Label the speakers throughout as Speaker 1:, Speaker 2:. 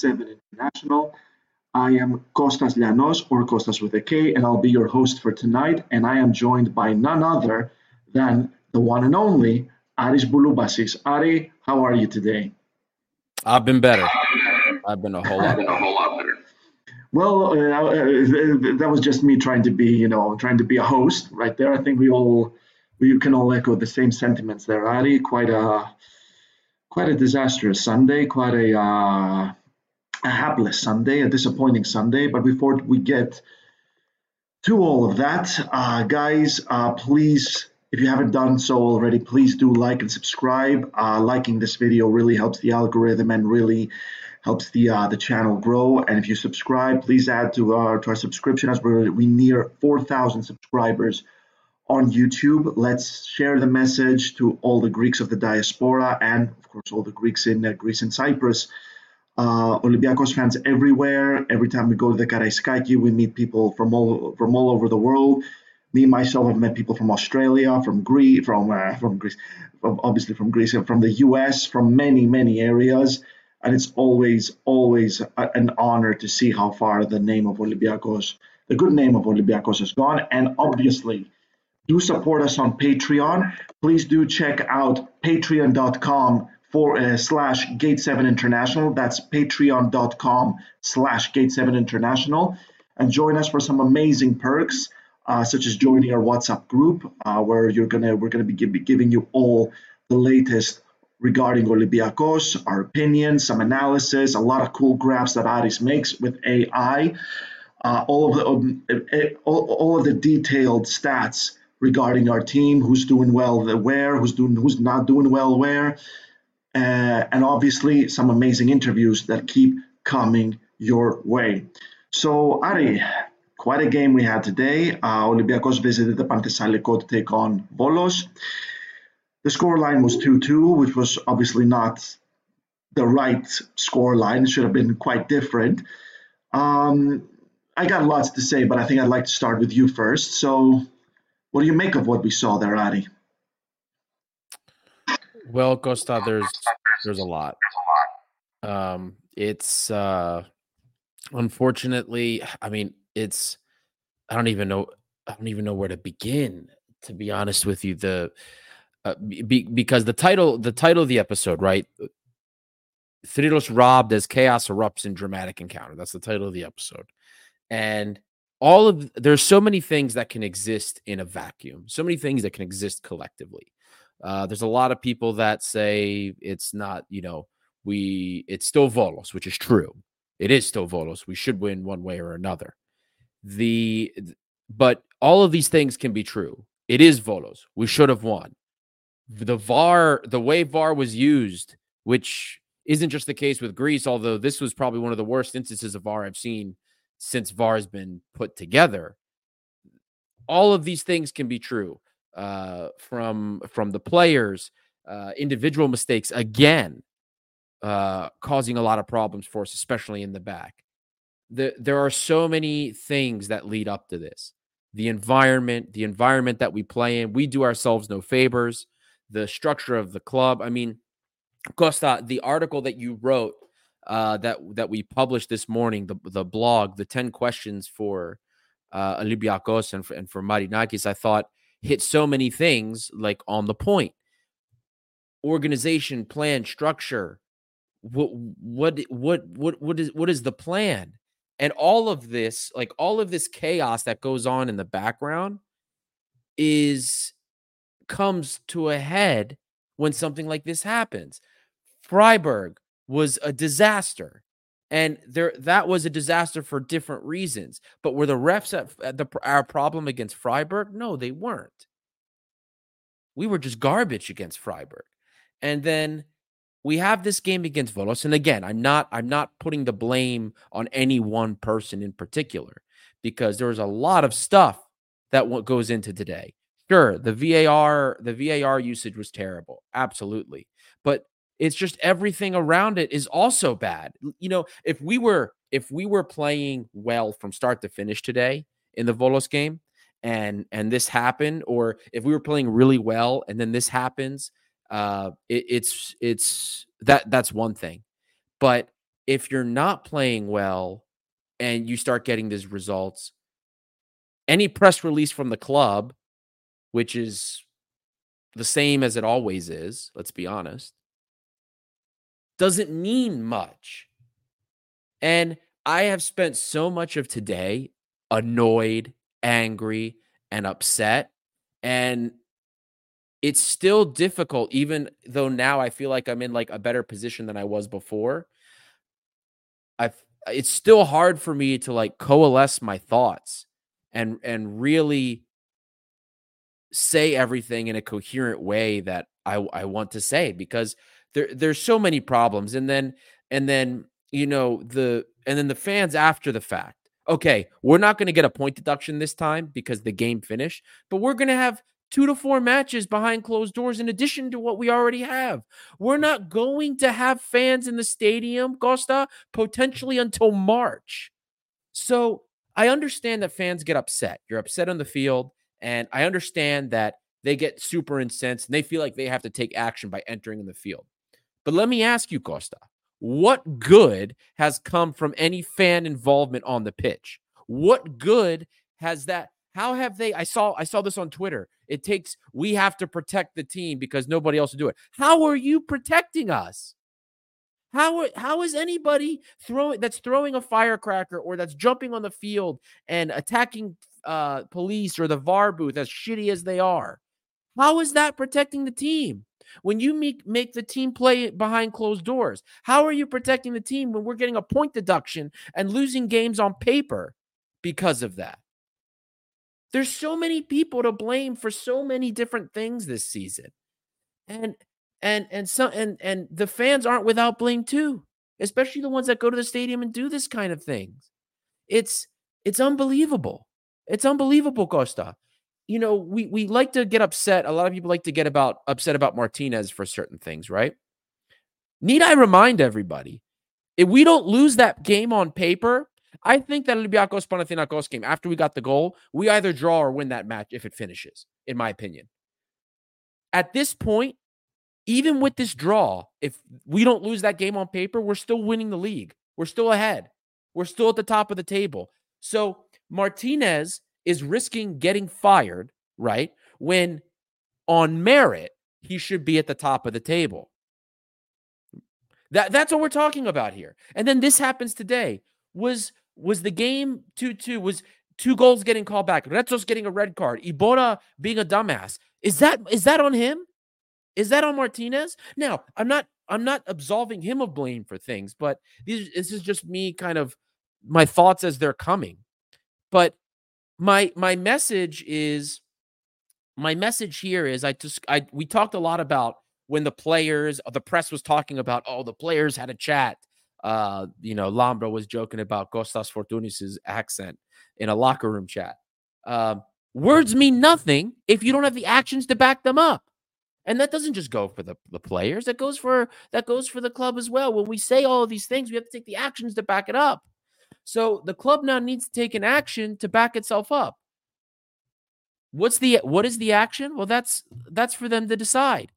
Speaker 1: 7 International. I am Kostas Llanos, or Kostas with a K, and I'll be your host for tonight. And I am joined by none other than the one and only Aris Bouloubasis. Ari, how are you today?
Speaker 2: I've been better. I've been a whole lot, a whole lot better.
Speaker 1: Well, uh, uh, that was just me trying to be, you know, trying to be a host right there. I think we all we can all echo the same sentiments there, Ari. Quite a quite a disastrous Sunday, quite a, uh, a hapless Sunday, a disappointing Sunday. But before we get to all of that, uh, guys, uh, please, if you haven't done so already, please do like and subscribe. Uh, liking this video really helps the algorithm and really helps the uh, the channel grow. And if you subscribe, please add to our to our subscription as we're we near 4,000 subscribers on YouTube. Let's share the message to all the Greeks of the diaspora and, of course, all the Greeks in uh, Greece and Cyprus. Uh, Olympiacos fans everywhere. Every time we go to the Karaiskaki, we meet people from all from all over the world. Me myself have met people from Australia, from Greece, from uh, from Greece, obviously from Greece, from the U.S., from many many areas, and it's always always a, an honor to see how far the name of Olympiacos, the good name of Olympiacos, has gone, and obviously do support us on Patreon. Please do check out patreon.com for uh, slash gate 7 international. That's patreon.com slash gate 7 international. And join us for some amazing perks uh, such as joining our whatsapp group uh, where you're gonna we're gonna be give, giving you all the latest regarding olympiacos our opinions some analysis a lot of cool graphs that aris makes with ai uh, all of the um, all, all of the detailed stats regarding our team, who's doing well where, who's doing who's not doing well where, uh, and obviously some amazing interviews that keep coming your way. So Ari, quite a game we had today. Uh, Olympiacos visited the Panthessaliko to take on Volos. The scoreline was 2-2, which was obviously not the right scoreline. It should have been quite different. Um, I got lots to say, but I think I'd like to start with you first. So what do you make of what we saw there, Ari?
Speaker 2: Well, Costa, there's there's a lot. Um, it's uh, unfortunately, I mean, it's I don't even know I don't even know where to begin. To be honest with you, the uh, be, because the title the title of the episode, right? Thrylos robbed as chaos erupts in dramatic encounter. That's the title of the episode, and all of there's so many things that can exist in a vacuum so many things that can exist collectively uh, there's a lot of people that say it's not you know we it's still volos which is true. It is still volos. We should win one way or another. The but all of these things can be true. It is volos. We should have won. The var the way var was used which isn't just the case with greece although this was probably one of the worst instances of var i've seen since VAR has been put together. All of these things can be true uh, from from the players, uh, individual mistakes again, uh, causing a lot of problems for us, especially in the back. The, there are so many things that lead up to this. The environment, the environment that we play in, we do ourselves no favors. The structure of the club. I mean, Costa, the article that you wrote uh, that that we published this morning, the the blog, the ten questions for uh, Olympiacos and for, and for Marinakis, I thought hit so many things like on the point. Organization, plan, structure. What what what what what is what is the plan? And all of this, like all of this chaos that goes on in the background, is comes to a head when something like this happens. Freiburg, was a disaster. And there that was a disaster for different reasons. But were the refs at, at the our problem against Freiburg? No, they weren't. We were just garbage against Freiburg. And then we have this game against Volos. And again, I'm not I'm not putting the blame on any one person in particular because there's a lot of stuff that goes into today. Sure, the VAR the VAR usage was terrible, absolutely. But it's just everything around it is also bad. You know, if we were if we were playing well from start to finish today in the Volos game and and this happened or if we were playing really well and then this happens, uh it, it's it's that that's one thing. But if you're not playing well and you start getting these results, any press release from the club, which is the same as it always is, let's be honest, doesn't mean much. And I have spent so much of today annoyed, angry, and upset. And it's still difficult, even though now I feel like I'm in like a better position than I was before. I it's still hard for me to like coalesce my thoughts and and really say everything in a coherent way that I I want to say because there there's so many problems and then and then you know the and then the fans after the fact. Okay we're not going to get a point deduction this time because the game finished but we're going to have two to four matches behind closed doors in addition to what we already have. We're not going to have fans in the stadium costa potentially until march. So i understand that fans get upset. You're upset on the field and i understand that they get super incensed and they feel like they have to take action by entering in the field but let me ask you, Costa, what good has come from any fan involvement on the pitch? What good has that? How have they? I saw I saw this on Twitter. It takes we have to protect the team because nobody else will do it. How are you protecting us? How how is anybody throwing that's throwing a firecracker or that's jumping on the field and attacking uh, police or the VAR booth as shitty as they are? How is that protecting the team? When you make, make the team play behind closed doors? How are you protecting the team when we're getting a point deduction and losing games on paper because of that? There's so many people to blame for so many different things this season. And and and so and and the fans aren't without blame too, especially the ones that go to the stadium and do this kind of things. It's it's unbelievable. It's unbelievable, Costa you know, we we like to get upset. A lot of people like to get about upset about Martinez for certain things, right? Need I remind everybody, if we don't lose that game on paper, I think that Olympiacos Panathinaikos game after we got the goal, we either draw or win that match if it finishes, in my opinion. At this point, even with this draw, if we don't lose that game on paper, we're still winning the league. We're still ahead. We're still at the top of the table. So Martinez is risking getting fired, right? When on merit, he should be at the top of the table. That that's what we're talking about here. And then this happens today. Was was the game 2-2 was two goals getting called back. Retsos getting a red card. Iborra being a dumbass. Is that is that on him? Is that on Martinez? Now, I'm not I'm not absolving him of blame for things, but these, this is just me kind of my thoughts as they're coming. But my my message is my message here is I just I we talked a lot about when the players the press was talking about oh the players had a chat. Uh you know Lambro was joking about Kostas Fortounis's accent in a locker room chat. Um words mean nothing if you don't have the actions to back them up. And that doesn't just go for the, the players that goes for that goes for the club as well. When we say all of these things we have to take the actions to back it up so the club now needs to take an action to back itself up. What's the what is the action? Well, that's that's for them to decide.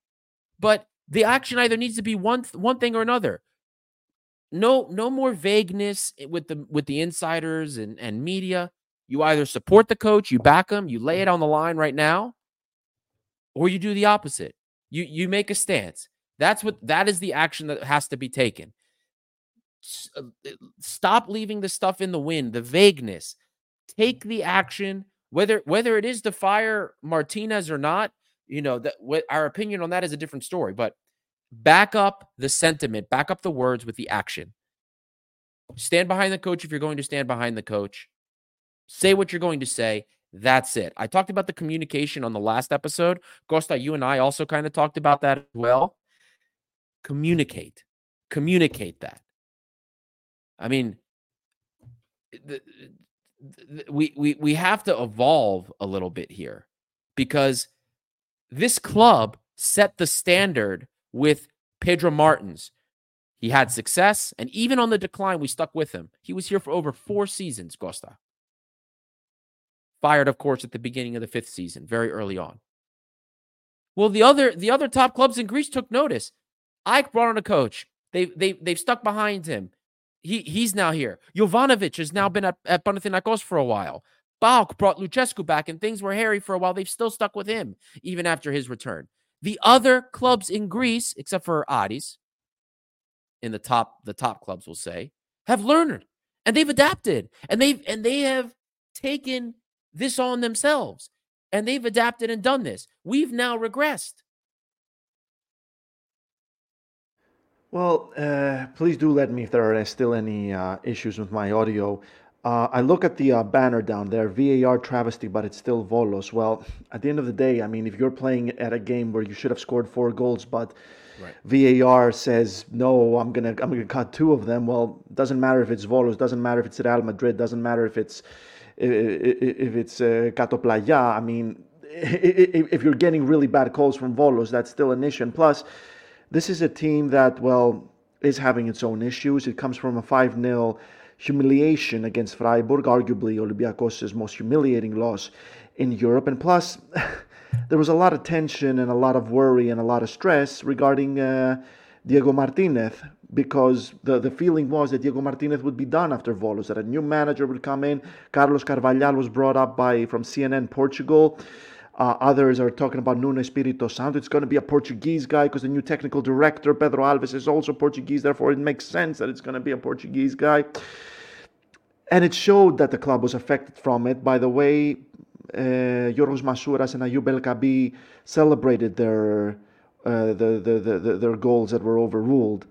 Speaker 2: But the action either needs to be one one thing or another. No no more vagueness with the with the insiders and and media. You either support the coach, you back him, you lay it on the line right now, or you do the opposite. You you make a stance. That's what that is the action that has to be taken. Uh, stop leaving the stuff in the wind, the vagueness. Take the action, whether whether it is to fire Martinez or not. You know that what our opinion on that is a different story, but back up the sentiment, back up the words with the action. Stand behind the coach if you're going to stand behind the coach. Say what you're going to say. That's it. I talked about the communication on the last episode. Costa, you and I also kind of talked about that as well. Communicate. Communicate that. I mean, the, the, we we we have to evolve a little bit here because this club set the standard with Pedro Martins. He had success, and even on the decline, we stuck with him. He was here for over four seasons, Costa. Fired, of course, at the beginning of the fifth season, very early on. Well, the other the other top clubs in Greece took notice. AEK brought on a coach. They they they've stuck behind him. He he's now here. Jovanovic has now been at, at Panathinaikos for a while. PAOK brought Lucescu back, and things were hairy for a while. They've still stuck with him even after his return. The other clubs in Greece, except for Aris, in the top the top clubs will say, have learned and they've adapted and they've and they have taken this on themselves and they've adapted and done this. We've now regressed.
Speaker 3: Well, uh, please do let me if there are still any uh, issues with my audio. Uh, I look at the uh, banner down there, VAR travesty, but it's still Volos. Well, at the end of the day, I mean, if you're playing at a game where you should have scored four goals, but right. VAR says no, I'm gonna I'm gonna cut two of them. Well, doesn't matter if it's Volos, doesn't matter if it's Real Madrid, doesn't matter if it's if it's uh. I mean, if you're getting really bad calls from Volos, that's still an issue. And plus this is a team that, well, is having its own issues. It comes from a 5 0 humiliation against Freiburg, arguably Olympiacos' most humiliating loss in Europe. And plus, there was a lot of tension and a lot of worry and a lot of stress regarding uh, Diego Martinez because the, the feeling was that Diego Martinez would be done after Volos, that a new manager would come in. Carlos Carvalhal was brought up by from CNN Portugal. Uh, others are talking about Nuno Espirito Santo. It's going to be a Portuguese guy because the new technical director, Pedro Alves, is also Portuguese. Therefore, it makes sense that it's going to be a Portuguese guy. And it showed that the club was affected from it by the way uh, Yorgos Masouras and Ayoub El Kaabi celebrated their, uh, the, the, the, the, their goals that were overruled.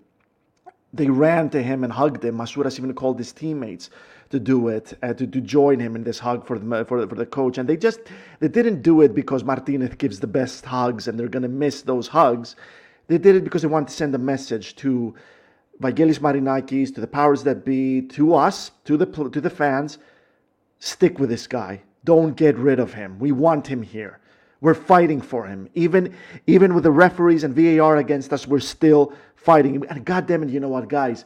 Speaker 3: They ran to him and hugged him. Masouras even called his teammates to do it, uh, to, to join him in this hug for the, for, for the coach. And they just they didn't do it because Martinez gives the best hugs and they're going to miss those hugs. They did it because they wanted to send a message to Vangelis Marinakis, to the powers that be, to us, to the to the fans. Stick with this guy. Don't get rid of him. We want him here. We're fighting for him. Even even with the referees and VAR against us, we're still fighting. And God damn it, you know what, guys?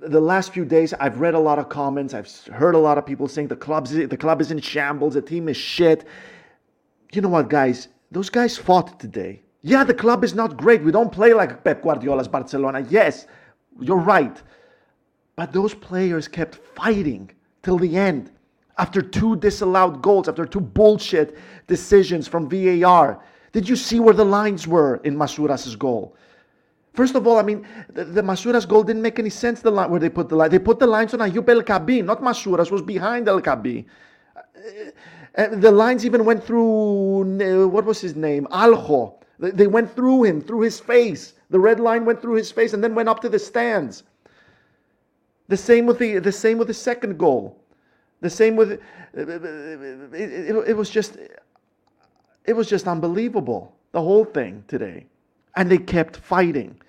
Speaker 3: The last few days, I've read a lot of comments. I've heard a lot of people saying the club's the club is in shambles. The team is shit. You know what, guys? Those guys fought today. Yeah, the club is not great. We don't play like Pep Guardiola's Barcelona. Yes, you're right. But those players kept fighting till the end. After two disallowed goals, after two bullshit decisions from VAR. Did you see where the lines were in Masouras' goal? First of all, I mean, the, the Masouras goal didn't make any sense the line where they put the line. They put the lines on Ayoub El Kaabi, not Masouras, was behind El Kaabi. Uh, the lines even went through, what was his name? Aljo. They, they went through him, through his face. The red line went through his face and then went up to the stands. The same with the, the same with the second goal. The same with it, it, it, it was just it was just unbelievable the whole thing today and they kept fighting.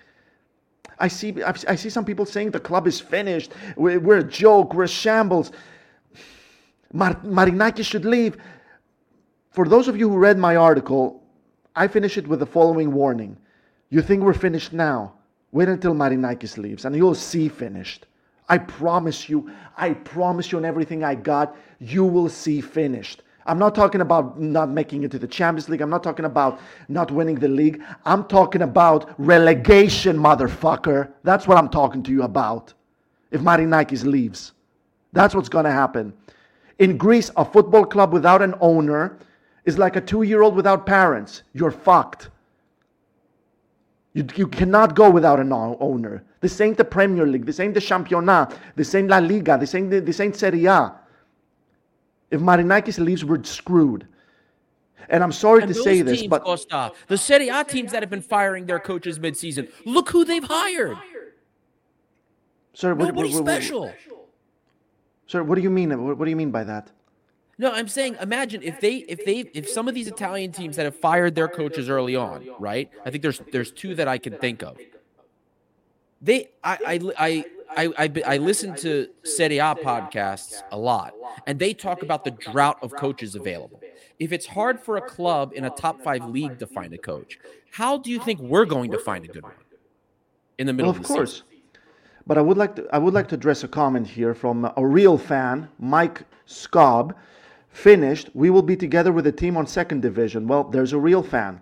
Speaker 3: I see, I see some people saying the club is finished. We're, we're a joke. We're shambles. Mar- Marinakis should leave. For those of you who read my article, I finish it with the following warning. You think we're finished now? Wait until Marinakis leaves and you'll see finished. I promise you, I promise you on everything I got, you will see finished. I'm not talking about not making it to the Champions League. I'm not talking about not winning the league. I'm talking about relegation, motherfucker. That's what I'm talking to you about. If Marinakis leaves, that's what's going to happen. In Greece, a football club without an owner is like a two year old without parents. You're fucked. You, you cannot go without an owner. This ain't the Premier League. This ain't the Championnat. This ain't La Liga. This ain't, this ain't Serie A. If Marinakis leaves, we're screwed. And I'm sorry and to say this, but
Speaker 2: Costa, the Serie A teams that have been firing their coaches midseason, look who they've hired.
Speaker 3: Sir,
Speaker 2: what, Nobody what, what, special.
Speaker 3: Sir, what do you mean? What, what do you mean by that?
Speaker 2: No, I'm saying imagine if they if they if some of these Italian teams that have fired their coaches early on, right? I think there's there's two that I can think of. They I I I I, I, I listen to Serie A podcasts a lot, and they talk about the drought of coaches available. If it's hard for a club in a top five league to find a coach, how do you think we're going to find a good one in the middle
Speaker 3: well,
Speaker 2: of,
Speaker 3: of course. Season? But I would like to I would like to address a comment here from a real fan, Mike Scobb. Finished. We will be together with the team on second division. Well, there's a real fan.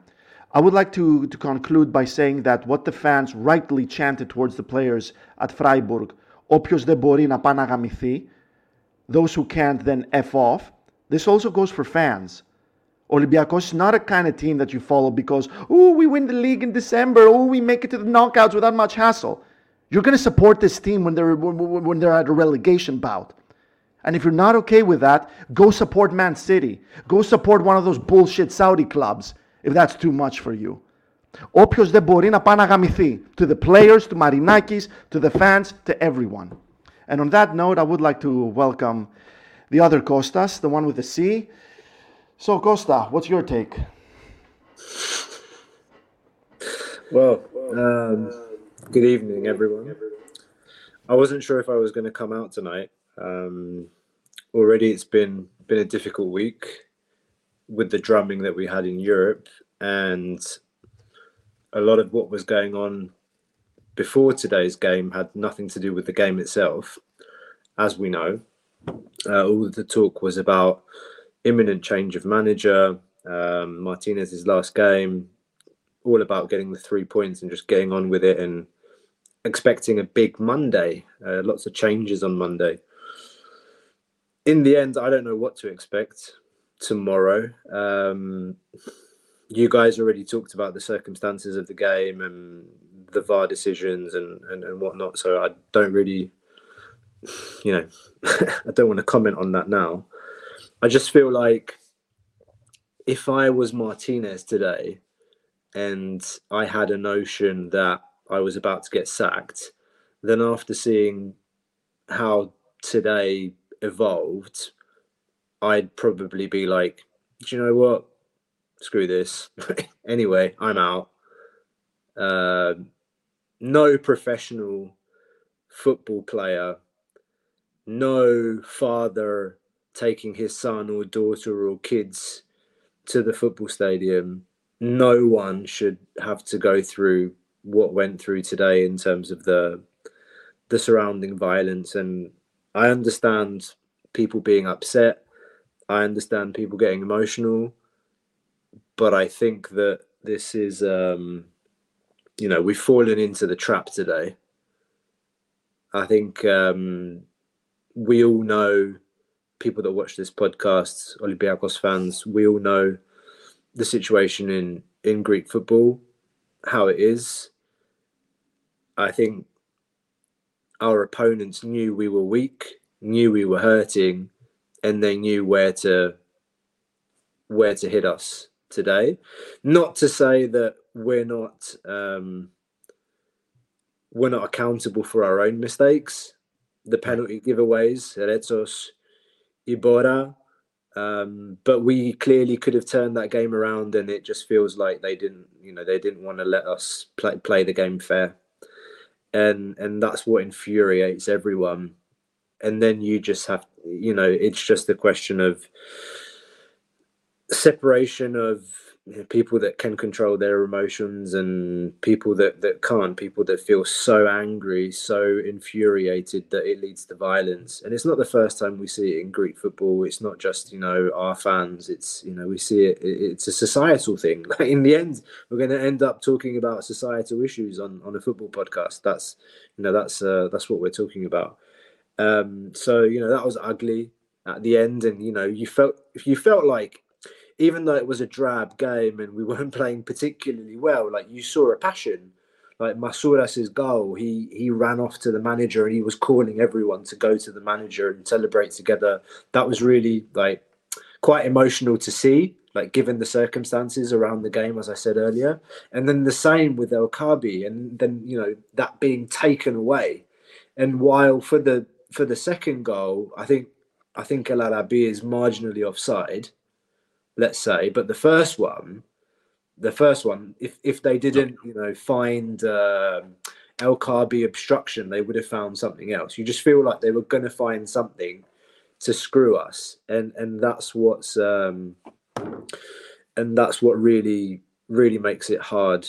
Speaker 3: I would like to, to conclude by saying that what the fans rightly chanted towards the players at Freiburg, όποιος δεν μπορεί να πάει να γαμηθεί, those who can't then F off, this also goes for fans. Olympiacos is not a kind of team that you follow because, oh, we win the league in December, oh, we make it to the knockouts without much hassle. You're going to support this team when they're, when they're at a relegation bout. And if you're not okay with that, go support Man City. Go support one of those bullshit Saudi clubs if that's too much for you. Όποιος δεν μπορεί να πάει να γαμηθεί. To the players, to Marinakis, to the fans, to everyone. And on that note, I would like to welcome the other Kostas, the one with the C. So, Costa, what's your take?
Speaker 4: Well, um, good evening, everyone. I wasn't sure if I was going to come out tonight. Um, already, it's been been a difficult week with the drumming that we had in Europe, and a lot of what was going on before today's game had nothing to do with the game itself, as we know. Uh, all the talk was about imminent change of manager, um, Martinez's last game, all about getting the three points and just getting on with it and expecting a big Monday. Uh, lots of changes on Monday. In the end, I don't know what to expect tomorrow. Um, you guys already talked about the circumstances of the game and the VAR decisions and, and, and whatnot. So I don't really, you know, I don't want to comment on that now. I just feel like if I was Martinez today and I had a notion that I was about to get sacked, then after seeing how today evolved, I'd probably be like, do you know what? Screw this. anyway, I'm out. Uh, no professional football player, no father taking his son or daughter or kids to the football stadium, no one should have to go through what went through today in terms of the the surrounding violence and I understand people being upset. I understand people getting emotional, but I think that this is um you know, we've fallen into the trap today. I think um we all know people that watch this podcast, Olympiacos fans, we all know the situation in in Greek football, how it is. I think our opponents knew we were weak, knew we were hurting, and they knew where to where to hit us today. Not to say that we're not um, we're not accountable for our own mistakes. The penalty giveaways, Retsos, Iborra. Um, but we clearly could have turned that game around, and it just feels like they didn't, you know, they didn't want to let us play play the game fair, and and that's what infuriates everyone. And then you just have, you know, it's just a question of separation of you know, people that can control their emotions and people that that can't people that feel so angry so infuriated that it leads to violence. And it's not the first time we see it in greek football. It's not just you know our fans. It's you know we see it it's a societal thing. Like in the end we're going to end up talking about societal issues on on a football podcast. That's you know that's uh, that's what we're talking about um so you know that was ugly at the end and you know you felt you felt like even though it was a drab game and we weren't playing particularly well, like you saw a passion. Like Masouras's goal, he he ran off to the manager and he was calling everyone to go to the manager and celebrate together. That was really like quite emotional to see, like given the circumstances around the game, as I said earlier. And then the same with El Kaabi, and then you know that being taken away. And while for the for the second goal, I think I think El Arabi is marginally offside let's say. But the first one, the first one, if if they didn't, you know, find um, El Kaabi obstruction, they would have found something else. You just feel like they were going to find something to screw us, and and that's what's um, and that's what really really makes it hard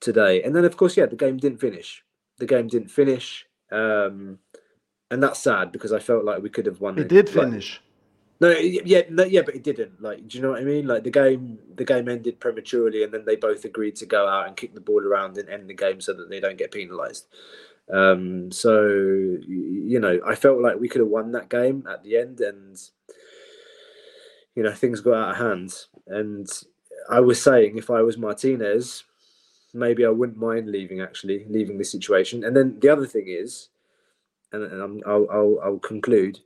Speaker 4: today. And then of course, yeah, the game didn't finish. The game didn't finish. Um, and that's sad because I felt like we could have won.
Speaker 3: It did finish.
Speaker 4: No, yeah, no, yeah, but it didn't. Like, do you know what I mean? Like the game, the game ended prematurely, and then they both agreed to go out and kick the ball around and end the game so that they don't get penalised. Um, so you know, I felt like we could have won that game at the end, and you know, things got out of hand. And I was saying, if I was Martinez, maybe I wouldn't mind leaving. Actually, leaving the situation. And then the other thing is, and, and i will I'll conclude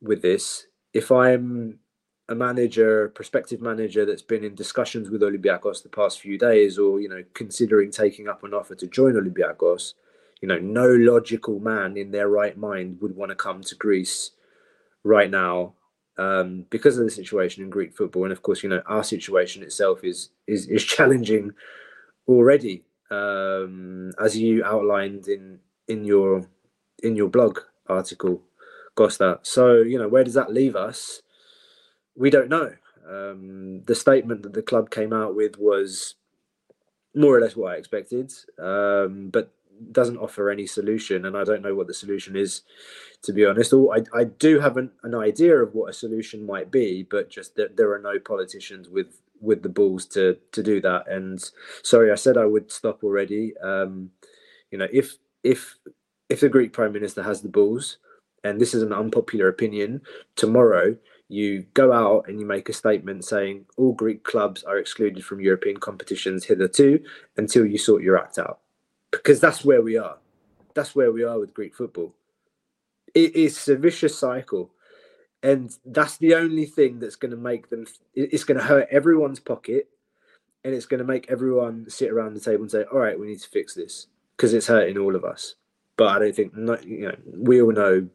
Speaker 4: with this. If I'm a manager, prospective manager that's been in discussions with Olympiacos the past few days, or you know, considering taking up an offer to join Olympiacos, you know, no logical man in their right mind would want to come to Greece right now um, because of the situation in Greek football, and of course, you know, our situation itself is is is challenging already, um, as you outlined in in your in your blog article Costa. So, you know, where does that leave us? We don't know. Um, the statement that the club came out with was more or less what I expected, um, but doesn't offer any solution. And I don't know what the solution is, to be honest. I, I do have an, an idea of what a solution might be, but just that there are no politicians with with the balls to to do that. And sorry, I said I would stop already. Um, you know, if if if the Greek prime minister has the balls, and this is an unpopular opinion, tomorrow you go out and you make a statement saying all Greek clubs are excluded from European competitions hitherto until you sort your act out. Because that's where we are. That's where we are with Greek football. It is a vicious cycle. And that's the only thing that's going to make them, it's going to hurt everyone's pocket and it's going to make everyone sit around the table and say, all right, we need to fix this because it's hurting all of us. But I don't think, you know, we all know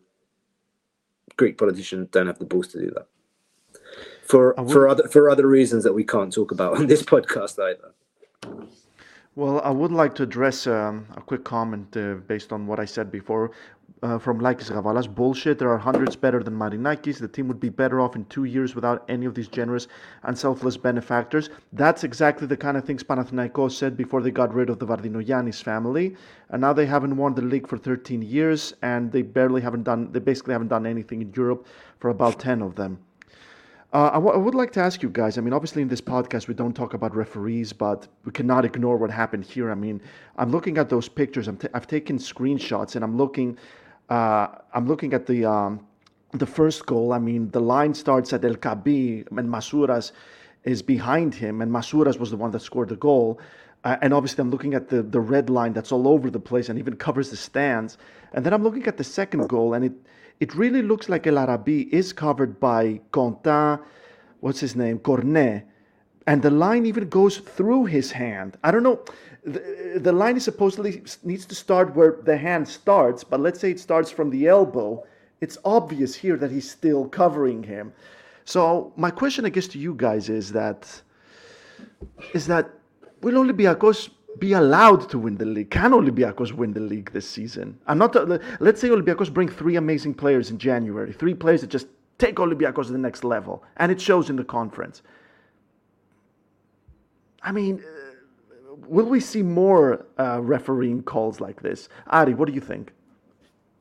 Speaker 4: Greek politicians don't have the balls to do that for for other for other reasons that we can't talk about on this podcast either.
Speaker 3: Well, I would like to address um, a quick comment uh, based on what I said before uh, from Lakis Gavalas. Bullshit. There are hundreds better than Marinakis. The team would be better off in two years without any of these generous and selfless benefactors. That's exactly the kind of things Panathinaikos said before they got rid of the Vardinogiannis family. And now they haven't won the league for 13 years, and they barely haven't done. They basically haven't done anything in Europe for about 10 of them. Uh, I, w- I would like to ask you guys. I mean, obviously, in this podcast, we don't talk about referees, but we cannot ignore what happened here. I mean, I'm looking at those pictures. I've taken screenshots, and I'm looking uh, I'm looking at the um, the first goal. I mean, the line starts at El Kaabi, and Masouras is behind him, and Masouras was the one that scored the goal. Uh, and obviously, I'm looking at the the red line that's all over the place and even covers the stands. And then I'm looking at the second goal, and it it really looks like El Arabi is covered by Contin, what's his name, Cornet, and the line even goes through his hand. I don't know the, the line is supposedly needs to start where the hand starts, but let's say it starts from the elbow. It's obvious here that he's still covering him. So my question, I guess, to you guys is that is that will Olympiacos be allowed to win the league? Can Olympiacos win the league this season? I'm not. Uh, let's say Olympiacos bring three amazing players in January, three players that just take Olympiacos to the next level, and it shows in the conference. I mean, will we see more uh, refereeing calls like this? Ari, what do you think?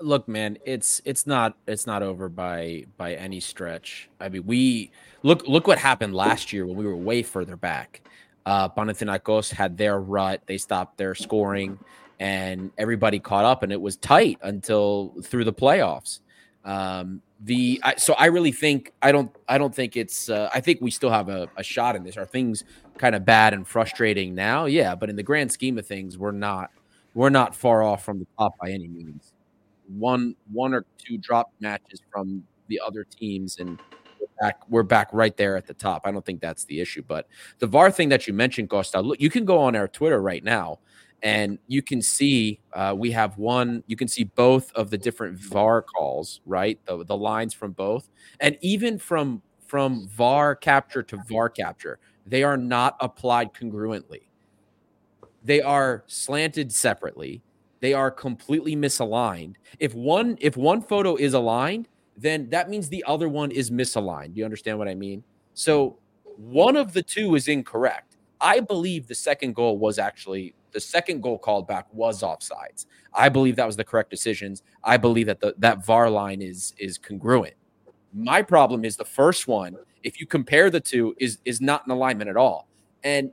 Speaker 2: Look, man, it's it's not it's not over by by any stretch. I mean, we look look what happened last year when we were way further back. Uh, Panathinaikos had their rut; they stopped their scoring, and everybody caught up, and it was tight until through the playoffs. Um, the I, so I really think I don't I don't think it's uh, I think we still have a, a shot in this. Are things kind of bad and frustrating now? Yeah, but in the grand scheme of things, we're not we're not far off from the top by any means. One one or two drop matches from the other teams, and we're back we're back right there at the top. I don't think that's the issue. But the VAR thing that you mentioned, Costa, look, you can go on our Twitter right now and you can see uh, we have one you can see both of the different var calls right? The, the lines from both. And even from from var capture to var capture they are not applied congruently. They are slanted separately. They are completely misaligned. If one if one photo is aligned then that means the other one is misaligned. You understand what i mean? So one of the two is incorrect. I believe the second goal was actually the second goal called back was offsides. I believe that was the correct decisions. I believe that the that VAR line is is congruent. My problem is the first one. If you compare the two, is is not in alignment at all. And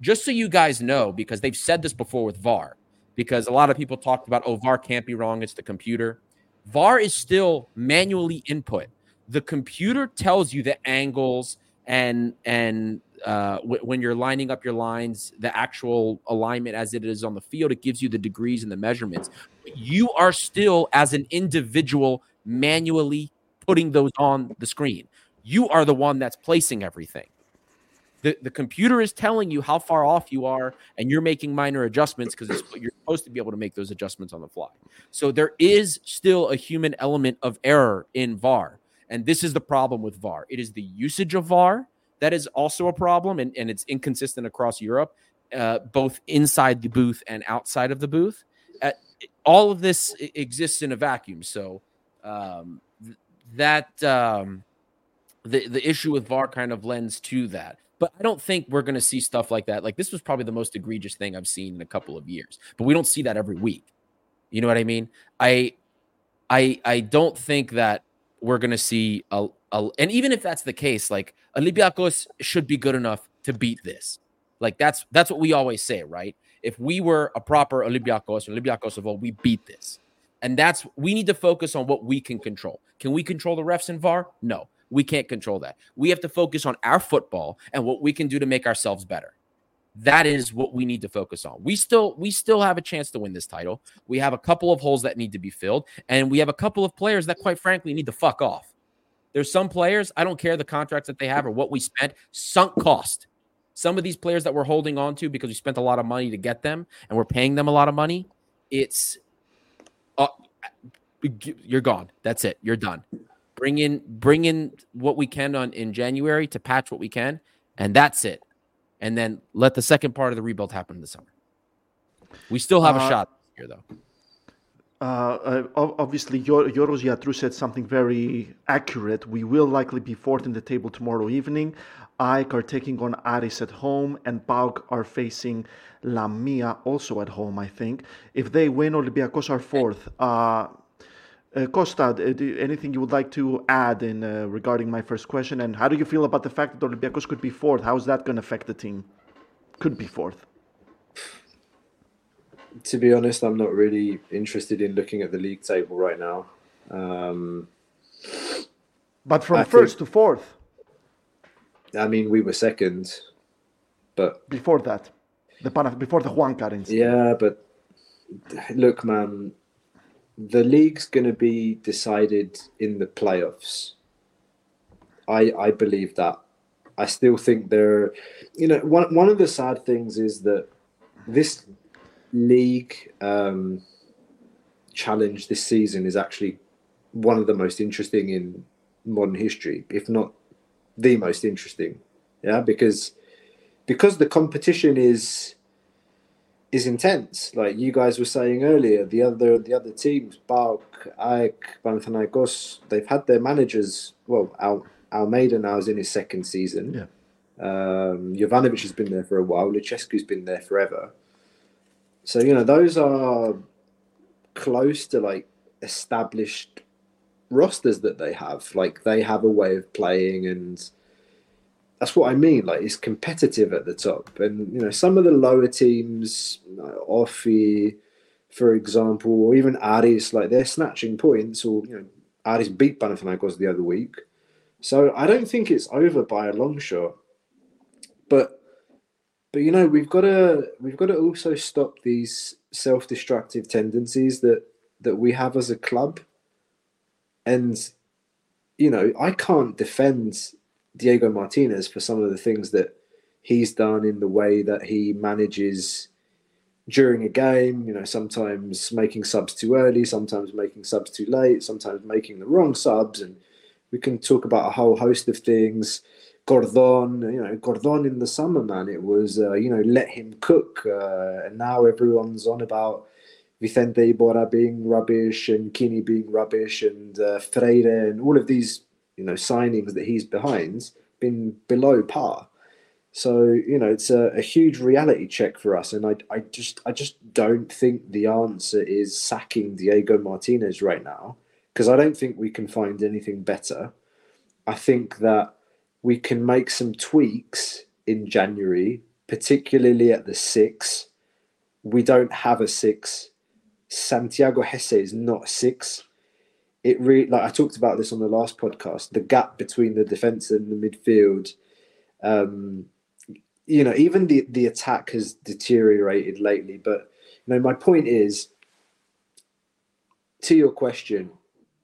Speaker 2: just so you guys know, because they've said this before with VAR, because a lot of people talked about, oh, VAR can't be wrong. It's the computer. VAR is still manually input. The computer tells you the angles and and uh, w- when you're lining up your lines, the actual alignment as it is on the field, it gives you the degrees and the measurements. You are still, as an individual, manually putting those on the screen. You are the one that's placing everything. The, the computer is telling you how far off you are, and you're making minor adjustments because you're supposed to be able to make those adjustments on the fly. So there is still a human element of error in VAR. And this is the problem with VAR. It is the usage of VAR that is also a problem, and, and it's inconsistent across Europe, uh, both inside the booth and outside of the booth. Uh, all of this exists in a vacuum. So um, th- that um, the the issue with VAR kind of lends to that. But I don't think we're going to see stuff like that. Like this was probably the most egregious thing I've seen in a couple of years. But we don't see that every week. You know what I mean? I I I don't think that we're going to see a, a, and even if that's the case, like Olympiacos should be good enough to beat this. Like that's that's what we always say, right? If we were a proper Olympiacos, Olympiacos of all, we beat this. And that's we need to focus on what we can control. Can we control the refs and VAR? No, we can't control that. We have to focus on our football and what we can do to make ourselves better. That is what we need to focus on. We still we still have a chance to win this title. We have a couple of holes that need to be filled, and we have a couple of players that, quite frankly, need to fuck off. There's some players, I don't care the contracts that they have or what we spent, sunk cost. Some of these players that we're holding on to because we spent a lot of money to get them and we're paying them a lot of money, it's uh, you're gone. That's it. You're done. Bring in bring in what we can on in January to patch what we can, and that's it. And then let the second part of the rebuild happen in the summer. We still have uh, a shot here, though.
Speaker 3: Uh, obviously, Yoros Yatru said something very accurate. We will likely be fourth in the table tomorrow evening. AEK are taking on Aris at home, and PAOK are facing Lamia also at home, I think. If they win, Olympiacos are fourth. Uh, uh, Costa, anything you would like to add in uh, regarding my first question? And how do you feel about the fact that Olympiacos could be fourth? How is that going to affect the team? Could be fourth.
Speaker 4: To be honest, I'm not really interested in looking at the league table right now. Um,
Speaker 3: but from I first think, to fourth.
Speaker 4: I mean, we were second, but
Speaker 3: before that, the before the Juan Karins.
Speaker 4: Yeah, but look, man, the league's going to be decided in the playoffs. I I believe that. I still think there, you know, one one of the sad things is that this league um, challenge this season is actually one of the most interesting in modern history, if not the most interesting. Yeah, because because the competition is is intense. Like you guys were saying earlier, the other the other teams, PAOK, AEK, Panathinaikos, they've had their managers. Well, Al, Almeyda now is in his second season.
Speaker 3: Yeah.
Speaker 4: Um, Jovanovic has been there for a while. Lucescu's been there forever. So you know those are close to like established rosters that they have. Like they have a way of playing and that's what I mean. Like it's competitive at the top, and you know some of the lower teams, like OFI, for example, or even Aris, like they're snatching points. Or you know, Aris beat Panathinaikos the other week, so I don't think it's over by a long shot. But but you know we've got to we've got to also stop these self-destructive tendencies that that we have as a club, and you know I can't defend Diego Martinez for some of the things that he's done in the way that he manages during a game. You know, sometimes making subs too early, sometimes making subs too late, sometimes making the wrong subs, and we can talk about a whole host of things. Gordon, you know, Gordon in the summer, man, it was, uh, you know, let him cook. Uh, and now everyone's on about Vicente Iborra being rubbish and Quini being rubbish and uh, Freire and all of these you know signings that he's behind been below par. So you know it's a, a, huge reality check for us, and I, I just I just don't think the answer is sacking Diego Martinez right now because I don't think we can find anything better. I think that we can make some tweaks in January, particularly at the six. We don't have a six. Santiago Hezze is not six. It really like I talked about this on the last podcast. The gap between the defense and the midfield, um, you know, even the the attack has deteriorated lately. But you know, my point is, to your question,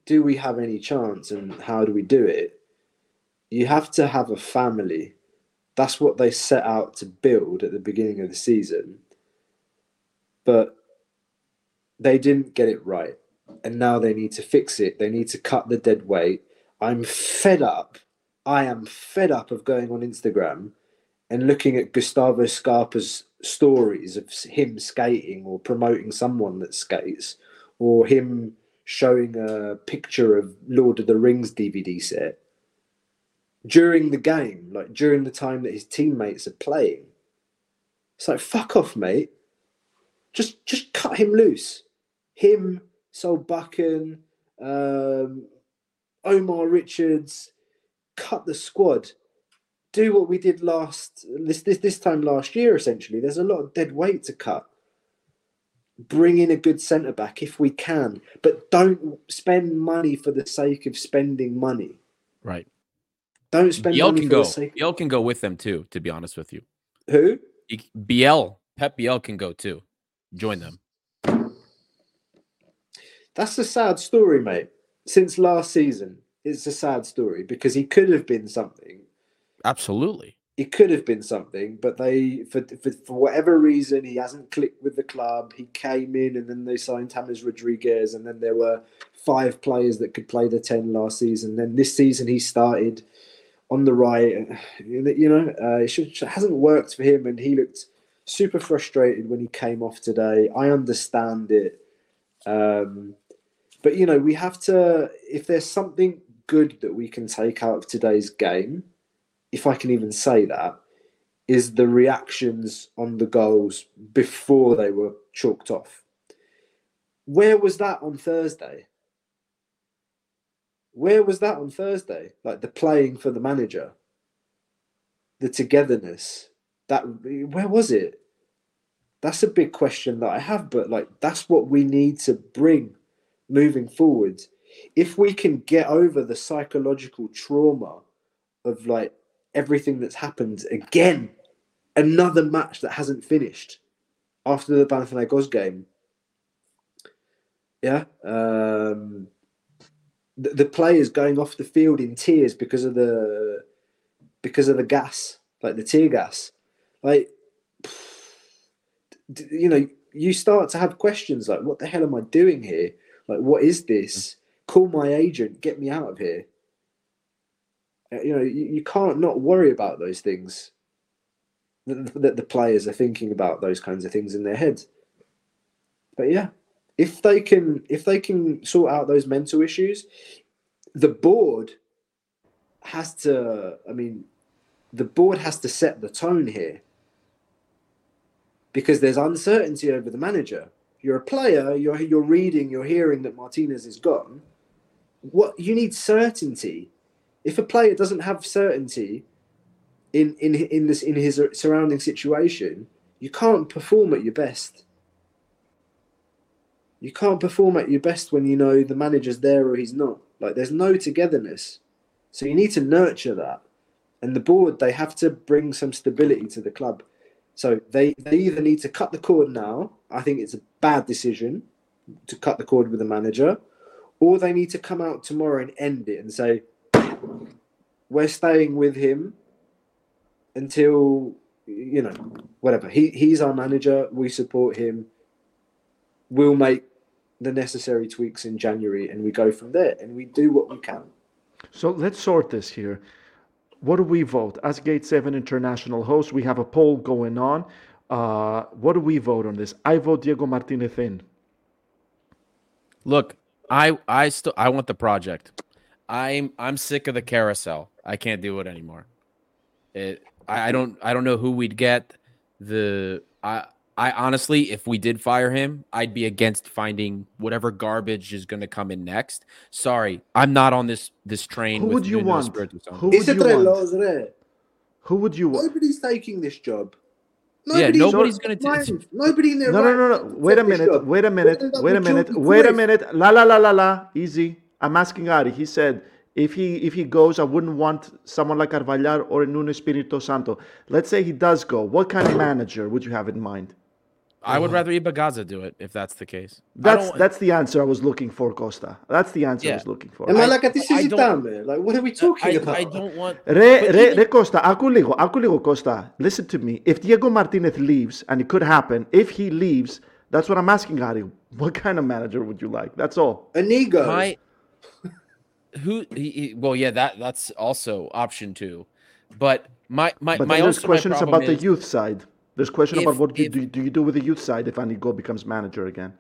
Speaker 4: do we have any chance, and how do we do it? You have to have a family. That's what they set out to build at the beginning of the season. But they didn't get it right. And now they need to fix it. They need to cut the dead weight. I'm fed up. I am fed up of going on Instagram and looking at Gustavo Scarpa's stories of him skating or promoting someone that skates or him showing a picture of Lord of the Rings DVD set during the game, like during the time that his teammates are playing. It's like fuck off, mate. Just just cut him loose him, Solbakken, um, Omar Richards, cut the squad. Do what we did last this this this time last year. Essentially, there's a lot of dead weight to cut. Bring in a good centre back if we can, but don't spend money for the sake of spending money.
Speaker 2: Right.
Speaker 4: Don't spend
Speaker 2: Biel
Speaker 4: money
Speaker 2: can go. Biel can go with them too. To be honest with you,
Speaker 4: Who?
Speaker 2: He- Biel, Pep Biel can go too. Join them.
Speaker 4: That's a sad story, mate. Since last season, it's a sad story because he could have been something.
Speaker 2: Absolutely.
Speaker 4: He could have been something, but they, for, for, for whatever reason, he hasn't clicked with the club. He came in and then they signed James Rodriguez, and then there were five players that could play the 10 last season. Then this season, he started on the right. You know, uh, it, should, it hasn't worked for him, and he looked super frustrated when he came off today. I understand it. Um, but you know, we have to. If there's something good that we can take out of today's game, if I can even say that, is the reactions on the goals before they were chalked off. Where was that on Thursday? Where was that on Thursday? Like the playing for the manager, the togetherness. That where was it? That's a big question that I have, but like that's what we need to bring moving forward. If we can get over the psychological trauma of like everything that's happened again, another match that hasn't finished after the Panathinaikos game. Yeah, um, the, the players going off the field in tears because of the because of the gas, like the tear gas, like you know, you start to have questions like, "What the hell am I doing here? Like, what is this? Call my agent, get me out of here." Uh, You know, you, you can't not worry about those things. That the players are thinking about those kinds of things in their head. But yeah, if they can, if they can sort out those mental issues, the board has to. I mean, the board has to set the tone here because there's uncertainty over the manager. You're a player. You're you're reading. You're hearing that Martinez is gone. What you need certainty. If a player doesn't have certainty in in in this in his surrounding situation, you can't perform at your best. You can't perform at your best when you know the manager's there or he's not. Like there's no togetherness. So you need to nurture that. And the board, they have to bring some stability to the club. So they, they either need to cut the cord now. I think it's a bad decision to cut the cord with the manager, or they need to come out tomorrow and end it and say, we're staying with him until you know whatever he he's our manager we support him we'll make the necessary tweaks in january and we go from there and we do what we can
Speaker 3: So let's sort this here. What do we vote? As Gate 7 International host, we have a poll going on. Uh, what do we vote on this? I vote Diego Martinez in.
Speaker 2: Look, I I still I want the project. I'm I'm sick of the carousel. I can't do it anymore. It I, I don't I don't know who we'd get. The I I honestly, if we did fire him, I'd be against finding whatever garbage is going to come in next. Sorry, I'm not on this this train.
Speaker 3: Who
Speaker 2: with
Speaker 3: would you
Speaker 2: Nuno
Speaker 3: want? Who would
Speaker 4: It's
Speaker 3: you want? Who would you want?
Speaker 4: Nobody's taking this job.
Speaker 2: Yeah,
Speaker 4: Nobody's
Speaker 2: nobody's
Speaker 4: in their
Speaker 2: gonna t-
Speaker 4: right. Nobody in their
Speaker 3: No,
Speaker 4: right
Speaker 3: no, no, no. Wait a minute. Wait a minute.
Speaker 4: We'll end up
Speaker 3: Wait a minute. Wait a minute. La la la la la. Easy. I'm asking Ari. He said if he if he goes, I wouldn't want someone like Carvalhal or Nuno Espirito Santo. Let's say he does go. What kind of manager would you have in mind?
Speaker 2: I would uh-huh. rather Ibagaza do it if that's the case.
Speaker 3: That's that's the answer I was looking for, Costa. That's the answer
Speaker 2: yeah.
Speaker 3: I was looking for.
Speaker 4: And I, like, this is. Like, what are we talking
Speaker 2: I,
Speaker 4: about?
Speaker 2: I don't want.
Speaker 3: Re, re,
Speaker 2: even...
Speaker 3: re Costa, ακού λίγο, ακού Costa. Listen to me. If Diego Martinez leaves, and it could happen, if he leaves, that's what I'm asking, Ari. What kind of manager would you like? That's all.
Speaker 4: Anigo.
Speaker 2: My, who? He, he, well, yeah, that that's also option two, but my my
Speaker 3: but
Speaker 2: my
Speaker 3: question
Speaker 2: is
Speaker 3: about
Speaker 2: is, the
Speaker 3: youth side. There's question about what
Speaker 2: if-
Speaker 3: do, do you do with the youth side if Anigo becomes manager again.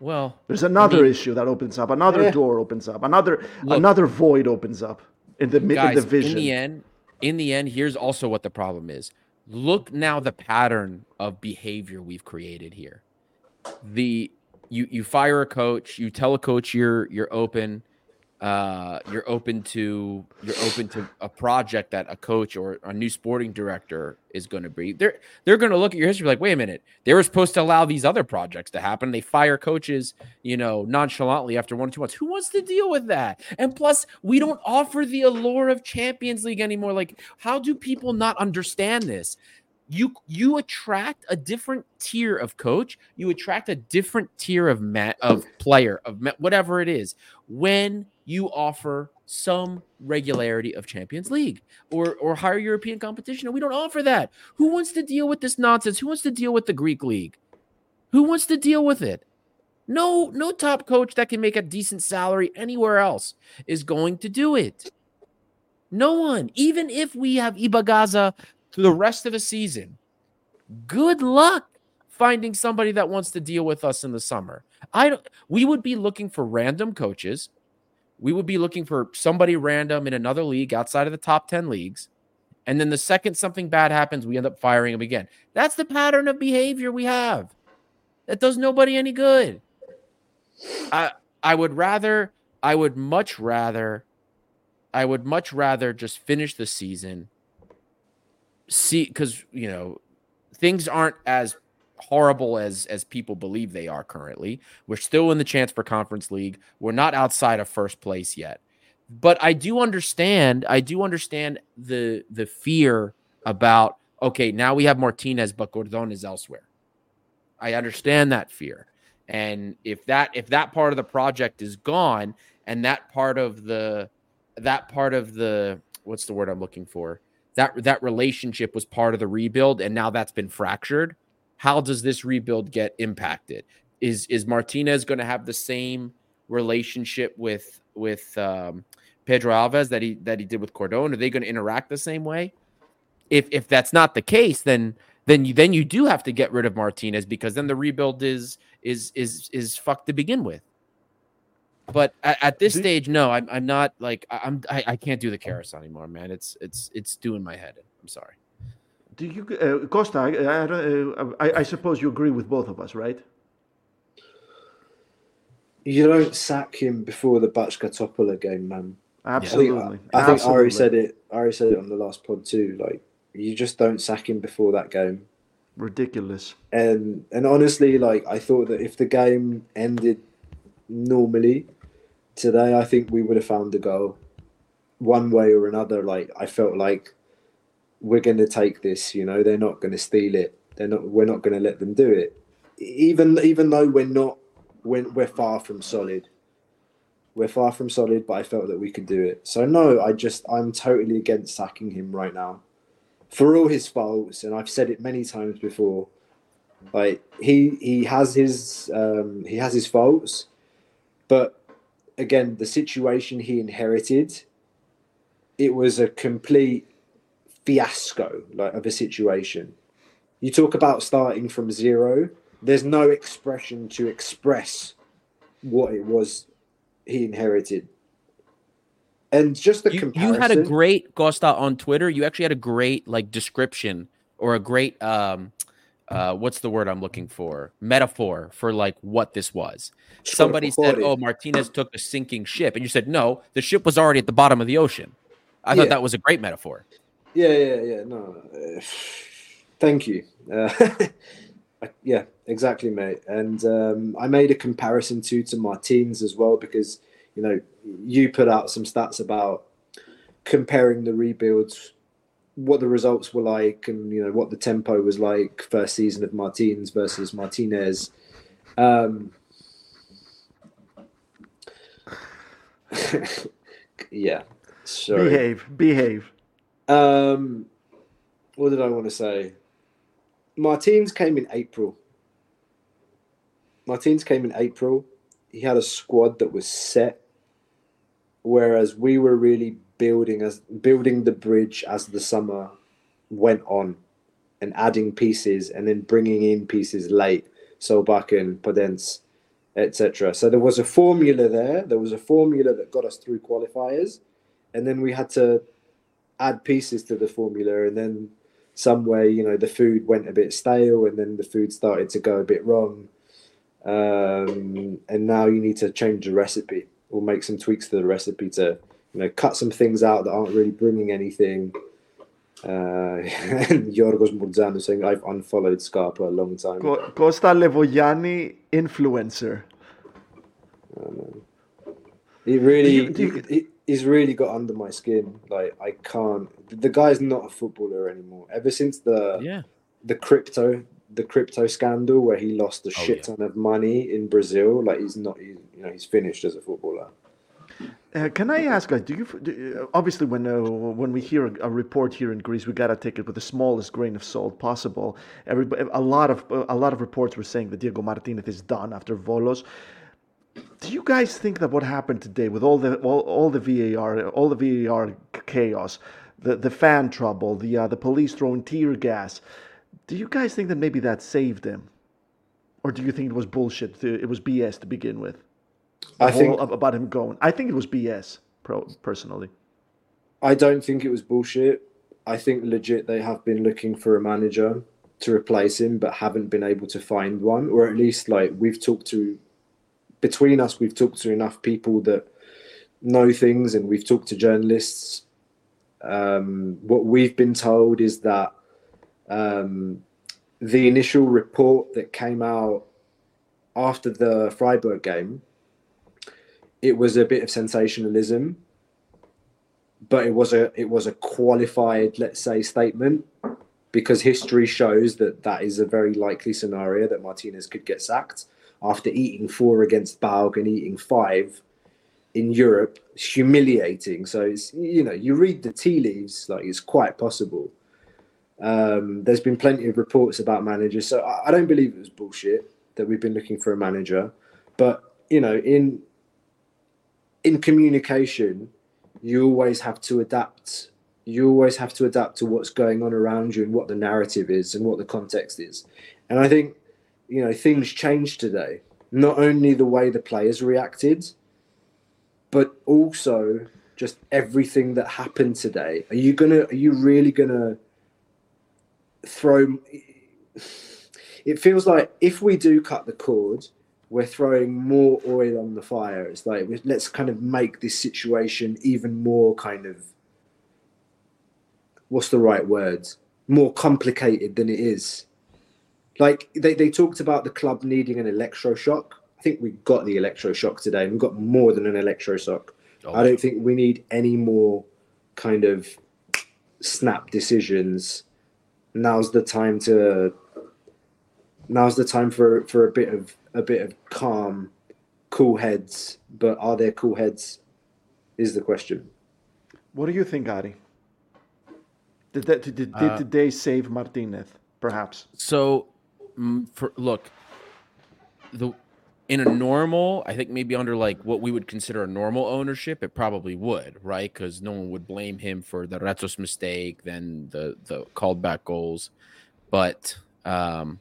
Speaker 2: Well,
Speaker 3: There's another
Speaker 2: mean-
Speaker 3: issue that opens up. Another
Speaker 4: Eh.
Speaker 3: door opens up. Another
Speaker 2: Look.
Speaker 3: another void opens up in the mi- in
Speaker 2: guys,
Speaker 3: the
Speaker 2: in the end, in the end, here's also what the problem is. Look now the pattern of behavior we've created here. The you you fire a coach, you tell a coach you're you're open, uh, you're open to you're open to a project that a coach or a new sporting director is going to be. They're they're going to look at your history like, wait a minute, they were supposed to allow these other projects to happen. They fire coaches, you know, nonchalantly after one or two months. Who wants to deal with that? And plus, we don't offer the allure of Champions League anymore. Like, how do people not understand this? You you attract a different tier of coach. You attract a different tier of of player of whatever it is when you offer some regularity of Champions League or or higher European competition. And we don't offer that. Who wants to deal with this nonsense? Who wants to deal with the Greek league? Who wants to deal with it? No, no top coach that can make a decent salary anywhere else is going to do it. No one, even if we have Ibagaza to the rest of the season. Good luck finding somebody that wants to deal with us in the summer. I don't we would be looking for random coaches. We would be looking for somebody random in another league outside of the top 10 leagues. And then the second something bad happens, we end up firing them again. That's the pattern of behavior we have. That does nobody any good. I I would rather I would much rather I would much rather just finish the season see because you know things aren't as horrible as as people believe they are currently. We're still in the chance for conference league. We're not outside of first place yet. But i do understand i do understand the the fear about okay now we have martinez but gordon is elsewhere. I understand that fear. And if that if that part of the project is gone and that part of the that part of the what's the word i'm looking for that that relationship was part of the rebuild and now that's been fractured how does this rebuild get impacted? Is is martinez going to have the same relationship with with um, pedro alves that he that he did with gordon are they going to interact the same way? If if that's not the case then then you then you do have to get rid of martinez because then the rebuild is is is is fucked to begin with but at, at this stage no i'm, I'm not like I- i'm I, I can't do the Karas anymore man it's it's it's doing my head in i'm sorry
Speaker 3: Do you, uh, Costa? I, I, don't- uh, I, I suppose you agree with both of us, right?
Speaker 4: You don't sack him before the Backa Topola game, man. I think,
Speaker 3: Absolutely.
Speaker 4: I think
Speaker 3: Absolutely.
Speaker 4: Ari said it. Ari said it on the last pod too. Like you just don't sack him before that game.
Speaker 3: ridiculous.
Speaker 4: And and honestly, like I thought that if the game ended normally today, I think we would have found a goal one way or another. Like I felt like we're going to take this. You know, they're not going to steal it. They're not. We're not going to let them do it. Even even though we're not, we're, we're far from solid. We're far from solid, but I felt that we could do it. So no, I just I'm totally against sacking him right now, for all his faults, and I've said it many times before. Like he he has his um, he has his faults, but again, the situation he inherited, it was a complete fiasco like of a situation. You talk about starting from zero. There's no expression to express what it was he inherited. And just the
Speaker 2: you, you had a great Costa on Twitter. You actually had a great like description or a great um uh, what's the word I'm looking for? Metaphor for like what this was. Somebody said, "Oh, Martinez took a sinking ship," and you said, "No, the ship was already at the bottom of the ocean." I yeah. thought that was a great metaphor.
Speaker 4: Yeah, yeah, yeah. No, uh, thank you. Uh, yeah, exactly, mate. And um, I made a comparison too to Martins as well because you know you put out some stats about comparing the rebuilds what the results were like and you know what the tempo was like first season of Martins versus Martinez. Um, yeah. Sorry.
Speaker 3: Behave. Behave.
Speaker 4: Um, what did I want to say? Martins came in April. Martins came in April. He had a squad that was set, whereas we were really building as building the bridge as the summer went on, and adding pieces, and then bringing in pieces late. so Solbakken, Podence, etc. So there was a formula there. There was a formula that got us through qualifiers, and then we had to add pieces to the formula, and then somewhere you know the food went a bit stale, and then the food started to go a bit wrong, um, and now you need to change the recipe or make some tweaks to the recipe to you know cut some things out that aren't really bringing anything. Uh, and Yorgos Murdzanu saying I've unfollowed Scarpa a long time.
Speaker 3: Costa Levoyani influencer.
Speaker 4: Oh, he really, do you, do you, he, he's really got under my skin. Like I can't. The guy's not a footballer anymore. Ever since the
Speaker 2: yeah
Speaker 4: the crypto the crypto scandal where he lost a oh, shit yeah. ton of money in Brazil, like he's not. He, you know, he's finished as a footballer.
Speaker 3: Uh, can I ask, do you do, obviously when uh, when we hear a, a, report here in Greece, we gotta take it with the smallest grain of salt possible. Everybody, a lot of a lot of reports were saying that Diego Martinez is done after Volos do you guys think that what happened today with all the all, all the VAR all the VAR chaos, the the fan trouble, the uh, the police throwing tear gas, do you guys think that maybe that saved him, or do you think it was bullshit? It was BS to begin with.
Speaker 4: I think
Speaker 3: about him going. I think it was BS. Personally,
Speaker 4: I don't think it was bullshit. I think legit they have been looking for a manager to replace him, but haven't been able to find one, or at least like we've talked to between us, we've talked to enough people that know things, and we've talked to journalists. Um, what we've been told is that um, the initial report that came out after the Freiburg game, it was a bit of sensationalism, but it was a it was a qualified, let's say, statement because history shows that that is a very likely scenario that Martinez could get sacked after eating four against PAOK and eating five in Europe. It's humiliating. So it's you know you read the tea leaves like it's quite possible. Um, there's been plenty of reports about managers, so I, I don't believe it was bullshit that we've been looking for a manager. But you know, in in communication, you always have to adapt. You always have to adapt to what's going on around you and what the narrative is and what the context is. And I think you know things change today. Not only the way the players reacted, but also just everything that happened today. Are you gonna? Are you really gonna throw? It feels like if we do cut the cord, we're throwing more oil on the fire. It's like let's kind of make this situation even more kind of what's the right words? More complicated than it is. Like they, they talked about the club needing an electroshock. I think we got the electroshock today. We've got more than an electroshock. Oh. I don't think we need any more kind of snap decisions. Now's the time to now's the time for for a bit of a bit of calm, cool heads. But are there cool heads? Is the question.
Speaker 3: What do you think, Ari? Did, that, did, did, uh, did they save Martinez? Perhaps.
Speaker 2: So for look the in a normal i think maybe under like what we would consider a normal ownership it probably would right because no one would blame him for the Retsos mistake then the the called back goals but um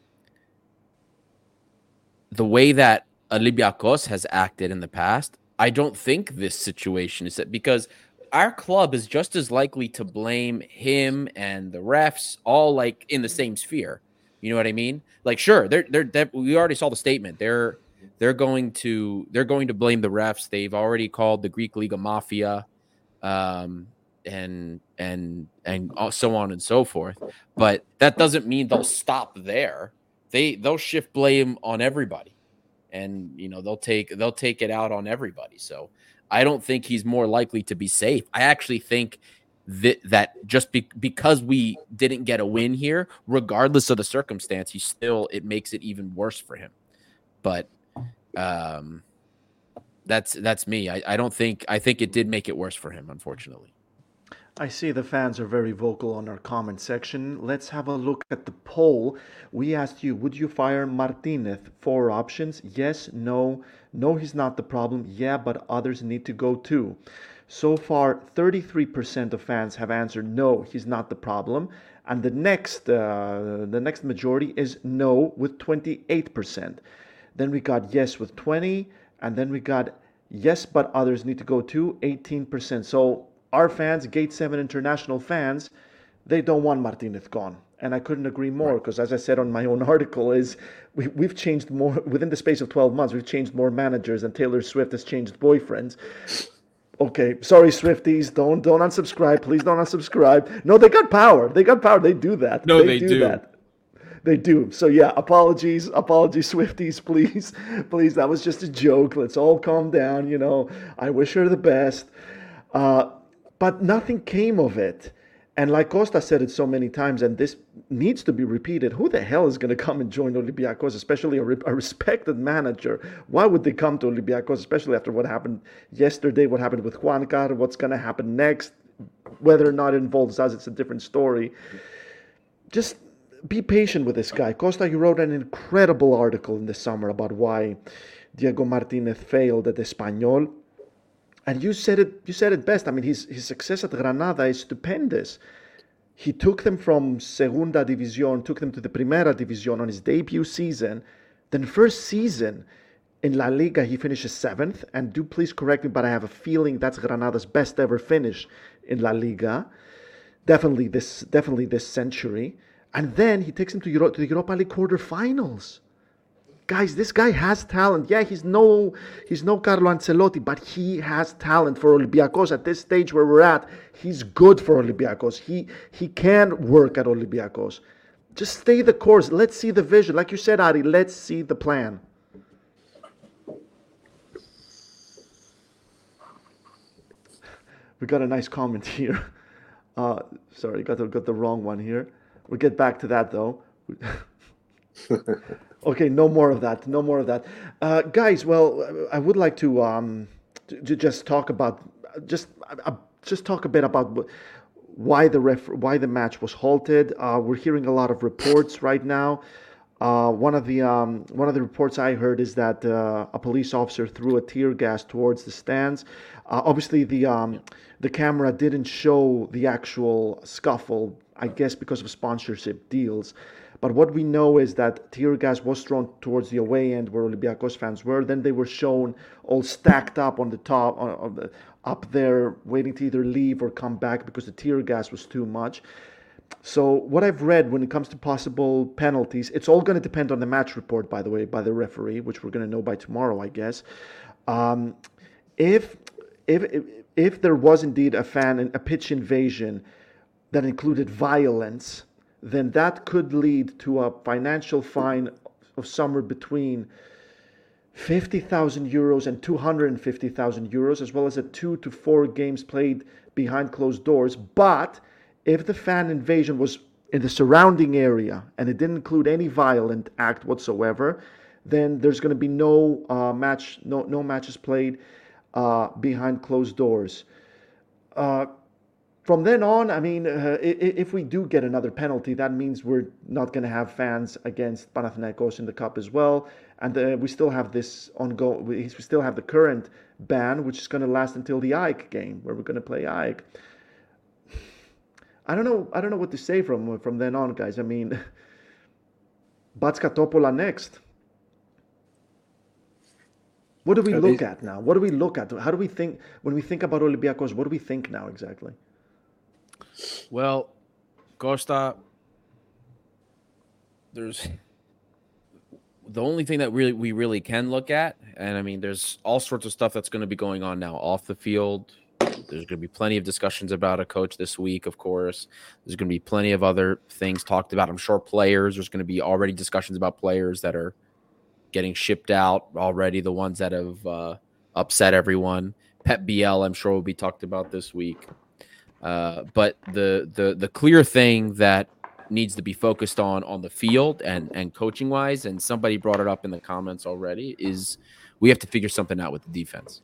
Speaker 2: the way that Olympiacos has acted in the past i don't think this situation is that because our club is just as likely to blame him and the refs all like in the same sphere You know what I mean? Like, sure, they're they're, they're we already saw the statement. They're they're going to they're going to blame the refs. They've already called the Greek league a mafia, um, and and and so on and so forth. But that doesn't mean they'll stop there. They they'll shift blame on everybody, and you know they'll take they'll take it out on everybody. So I don't think he's more likely to be safe. I actually think that that just be, because we didn't get a win here, regardless of the circumstance, he still it makes it even worse for him. But um, that's that's me. I, I don't think I think it did make it worse for him, unfortunately.
Speaker 3: I see the fans are very vocal on our comment section. Let's have a look at the poll. We asked you, would you fire Martinez? Four options yes, no, no, he's not the problem. Yeah, but others need to go too. So far, 33% of fans have answered no, he's not the problem. And the next, uh, the next majority is no with 28%. Then we got yes with 20, and then we got yes, but others need to go too, 18%. So our fans, Gate 7 international fans, they don't want Martinez gone. And I couldn't agree more because, as I said on my own article, is we, we've changed more within the space of 12 months. We've changed more managers than Taylor Swift has changed boyfriends. Okay, sorry, Swifties, don't don't unsubscribe. Please don't unsubscribe. No, they got power. They got power. They do that.
Speaker 2: No, they, they do, do that.
Speaker 3: They do. So yeah, apologies, apologies, Swifties, please, please. That was just a joke. Let's all calm down. You know, I wish her the best. Uh, but nothing came of it. And like Costa said it so many times, and this needs to be repeated who the hell is going to come and join Olympiacos, especially a, re- a, respected manager? Why would they come to Olympiacos, especially after what happened yesterday, what happened with Juankar, what's going to happen next? Whether or not it involves us, it's a different story. Just be patient with this guy. Costa, you wrote an incredible article in the summer about why Diego Martinez failed at Espanyol and you said it you said it best. I mean, his his success at Granada is stupendous. He took them from Segunda División, took them to the Primera División on his debut season. Then first season in La Liga, he finishes seventh. And do please correct me, but I have a feeling that's Granada's best ever finish in La Liga. Definitely this, definitely this century. And then he takes him to, Euro- to the Europa League quarterfinals guys, this guy has talent. Yeah, he's no he's no Carlo Ancelotti, but he has talent for Olympiacos at this stage where we're at. He's good for Olympiacos. He he can work at Olympiacos. Just stay the course. Let's see the vision. Like you said, Ari, let's see the plan. We got a nice comment here. Uh, sorry, got the, got the wrong one here. We'll get back to that though. Okay, no more of that. No more of that, uh, guys. Well, I would like to um, to, to just talk about just uh, just talk a bit about why the ref why the match was halted. Uh, we're hearing a lot of reports right now. Uh, one of the um, one of the reports I heard is that uh, a police officer threw a tear gas towards the stands. Uh, obviously, the um, the camera didn't show the actual scuffle. I guess because of sponsorship deals. But what we know is that tear gas was thrown towards the away end where Olympiacos fans were. Then they were shown all stacked up on the top, on, the, up there, waiting to either leave or come back because the tear gas was too much. So what I've read when it comes to possible penalties, it's all going to depend on the match report, by the way, by the referee, which we're going to know by tomorrow, I guess. Um, if if if there was indeed a fan a pitch invasion that included violence then that could lead to a financial fine of somewhere between 50,000 euros and 250,000 euros, as well as a two to four games played behind closed doors. But if the fan invasion was in the surrounding area and it didn't include any violent act whatsoever, then there's going to be no uh, match, no no matches played uh, behind closed doors. Uh, from then on, I mean, uh, if we do get another penalty, that means we're not going to have fans against Panathinaikos in the cup as well, and uh, we still have this ongoing. We still have the current ban, which is going to last until the AEK game, where we're going to play AEK. I don't know. I don't know what to say from from then on, guys. I mean, Backa Topola next. What do we look at now? What do we look at? How do we think when we think about Olympiacos? What do we think now exactly?
Speaker 2: Well, Costa, there's the only thing that really we really can look at, and I mean, there's all sorts of stuff that's going to be going on now off the field. There's going to be plenty of discussions about a coach this week, of course. There's going to be plenty of other things talked about. I'm sure players. There's going to be already discussions about players that are getting shipped out already. The ones that have uh, upset everyone. Pep Biel, I'm sure, will be talked about this week. Uh, but the the the clear thing that needs to be focused on on the field and and coaching wise, and somebody brought it up in the comments already, is we have to figure something out with the defense.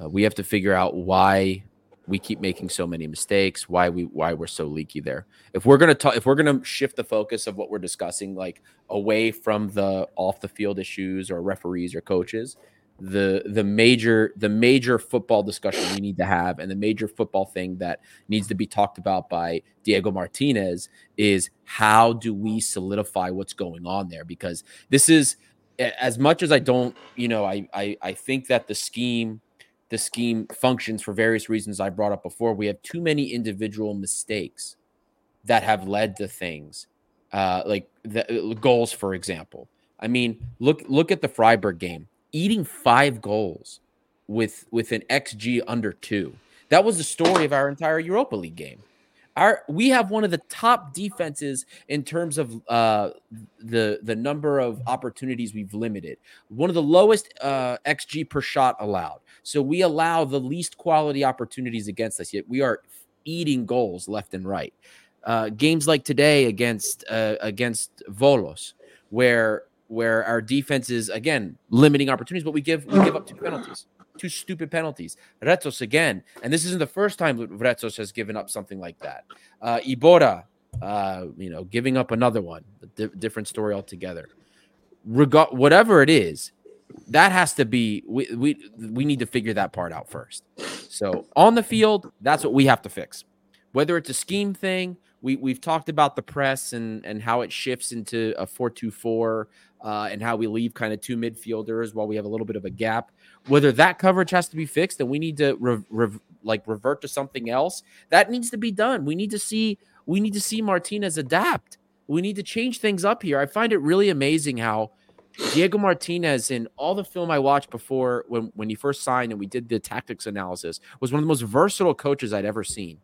Speaker 2: Uh, we have to figure out why we keep making so many mistakes, why we why we're so leaky there. If we're gonna talk, if we're gonna shift the focus of what we're discussing, like away from the off the field issues or referees or coaches, the the major the major football discussion we need to have and the major football thing that needs to be talked about by Diego Martinez is how do we solidify what's going on there? Because this is as much as I don't you know I I, I think that the scheme the scheme functions for various reasons I brought up before we have too many individual mistakes that have led to things uh, like the goals for example. I mean look look at the Freiburg game eating five goals with with an xG under two. That was the story of our entire Europa League game. Our we have one of the top defenses in terms of uh, the the number of opportunities we've limited. One of the lowest uh, xG per shot allowed. So we allow the least quality opportunities against us. Yet we are eating goals left and right. Uh, games like today against uh, against Volos, where where our defense is again limiting opportunities, but we give we give up two penalties, two stupid penalties. Retsos again, and this isn't the first time Retsos has given up something like that. Uh, Iborra, uh, you know, giving up another one, di- different story altogether. Reg- whatever it is, that has to be we, we we need to figure that part out first. So on the field, that's what we have to fix. Whether it's a scheme thing, we we've talked about the press and and how it shifts into a four two four uh, and how we leave kind of two midfielders while we have a little bit of a gap. Whether that coverage has to be fixed and we need to re- re- like revert to something else, that needs to be done. We need to see we need to see Martinez adapt. We need to change things up here. I find it really amazing how Diego Martinez in all the film I watched before when when he first signed and we did the tactics analysis was one of the most versatile coaches I'd ever seen,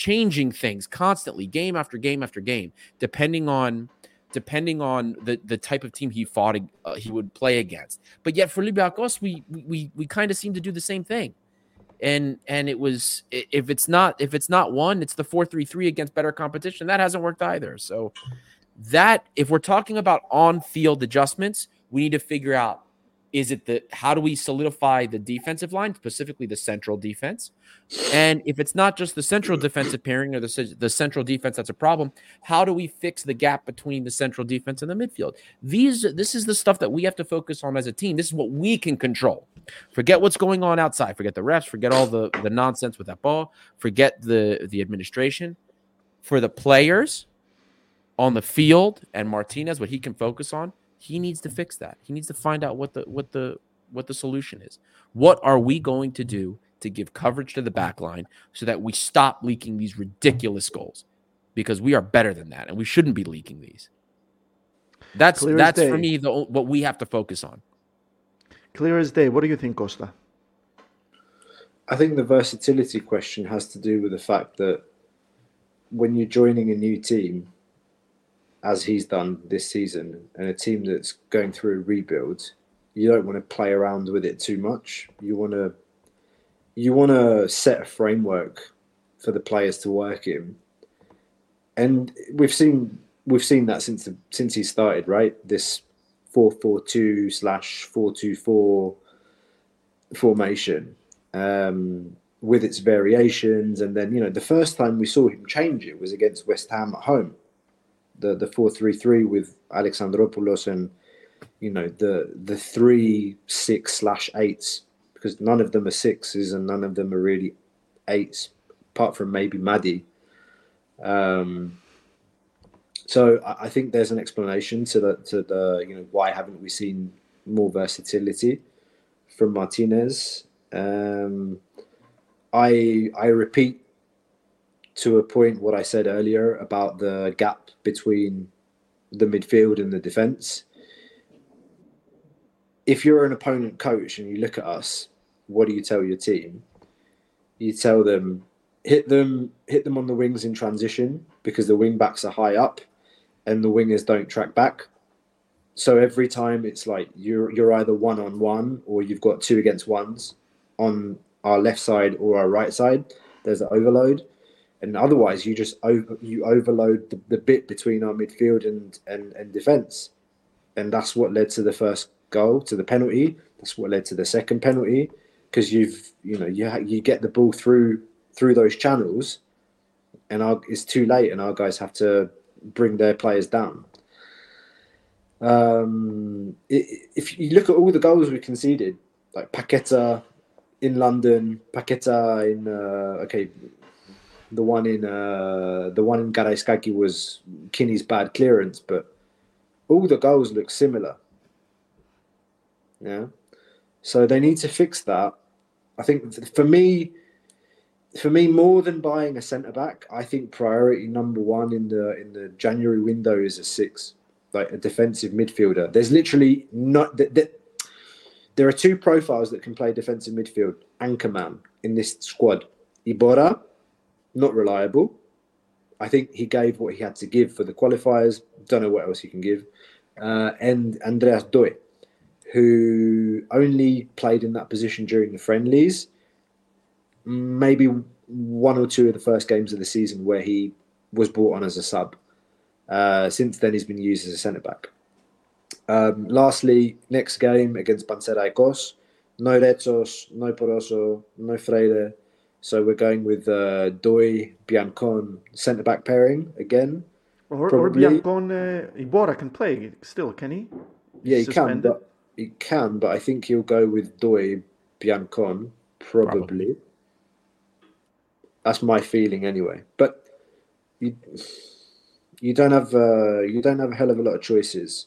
Speaker 2: changing things constantly, game after game after game, depending on depending on the the type of team he fought uh, he would play against. But yet for Olympiacos, we we we kind of seem to do the same thing. And and it was if it's not if it's not one, it's the four three three against better competition. That hasn't worked either. So that if we're talking about on field adjustments, we need to figure out is it the how do we solidify the defensive line, specifically the central defense? And if it's not just the central defensive pairing or the, the central defense that's a problem, how do we fix the gap between the central defense and the midfield? These this is the stuff that we have to focus on as a team. This is what we can control. Forget what's going on outside. Forget the refs. Forget all the the nonsense with that ball. Forget the the administration. For the players on the field and Martinez, what he can focus on, he needs to fix that. He needs to find out what the what the what the solution is. What are we going to do to give coverage to the back line so that we stop leaking these ridiculous goals? Because we are better than that, and we shouldn't be leaking these. That's Clear that's for me the what we have to focus on.
Speaker 3: Clear as day. What do you think, Costa?
Speaker 4: I think the versatility question has to do with the fact that when you're joining a new team, as he's done this season, and a team that's going through a rebuild, you don't want to play around with it too much. You want to you want to set a framework for the players to work in, and we've seen we've seen that since the, since he started, right? This four four two slash four two four formation um, with its variations, and then you know the first time we saw him change it was against West Ham at home the the four three three with Alexandropoulos and you know the the three six slash eights because none of them are sixes and none of them are really eights apart from maybe Mady. Um, so I, I think there's an explanation to the to the you know why haven't we seen more versatility from Martinez. Um, I I repeat to a point what I said earlier about the gap between the midfield and the defense. If you're an opponent coach and you look at us, what do you tell your team? You tell them hit them hit them on the wings in transition because the wing backs are high up and the wingers don't track back. So every time it's like you're you're either one on one or you've got two against ones on our left side or our right side. There's an overload, and otherwise you just over, you overload the, the bit between our midfield and and and defense, and that's what led to the first goal to the penalty. That's what led to the second penalty because you've you know you you get the ball through through those channels, and our, it's too late, and our guys have to bring their players down. Um, if you look at all the goals we conceded, like Paqueta in London, Paqueta in uh, okay, the one in uh, the one in Karaiskaki was Quini's bad clearance, but all the goals look similar. Yeah, so they need to fix that. I think for me, for me, more than buying a centre back, I think priority number one in the in the January window is a six like a defensive midfielder. There's literally not that. Th- there are two profiles that can play defensive midfield anchorman in this squad. Iborra, not reliable. I think he gave what he had to give for the qualifiers. Don't know what else he can give. Uh, and Andreas Doi, who only played in that position during the friendlies. Maybe one or two of the first games of the season where he was brought on as a sub. Uh, since then, he's been used as a centre back. Um, lastly, next game against Panathinaikos, no Retsos, no Poroso, no Freire. So we're going with uh, Doi, Biancon, centre back pairing again.
Speaker 3: Or, or Biancon, uh, Iborra can play still, can he?
Speaker 4: Yeah, he Suspended. can, but he can, but I think he'll go with Doi, Biancon, probably. probably. That's my feeling anyway. But you, you don't have uh, you don't have a hell of a lot of choices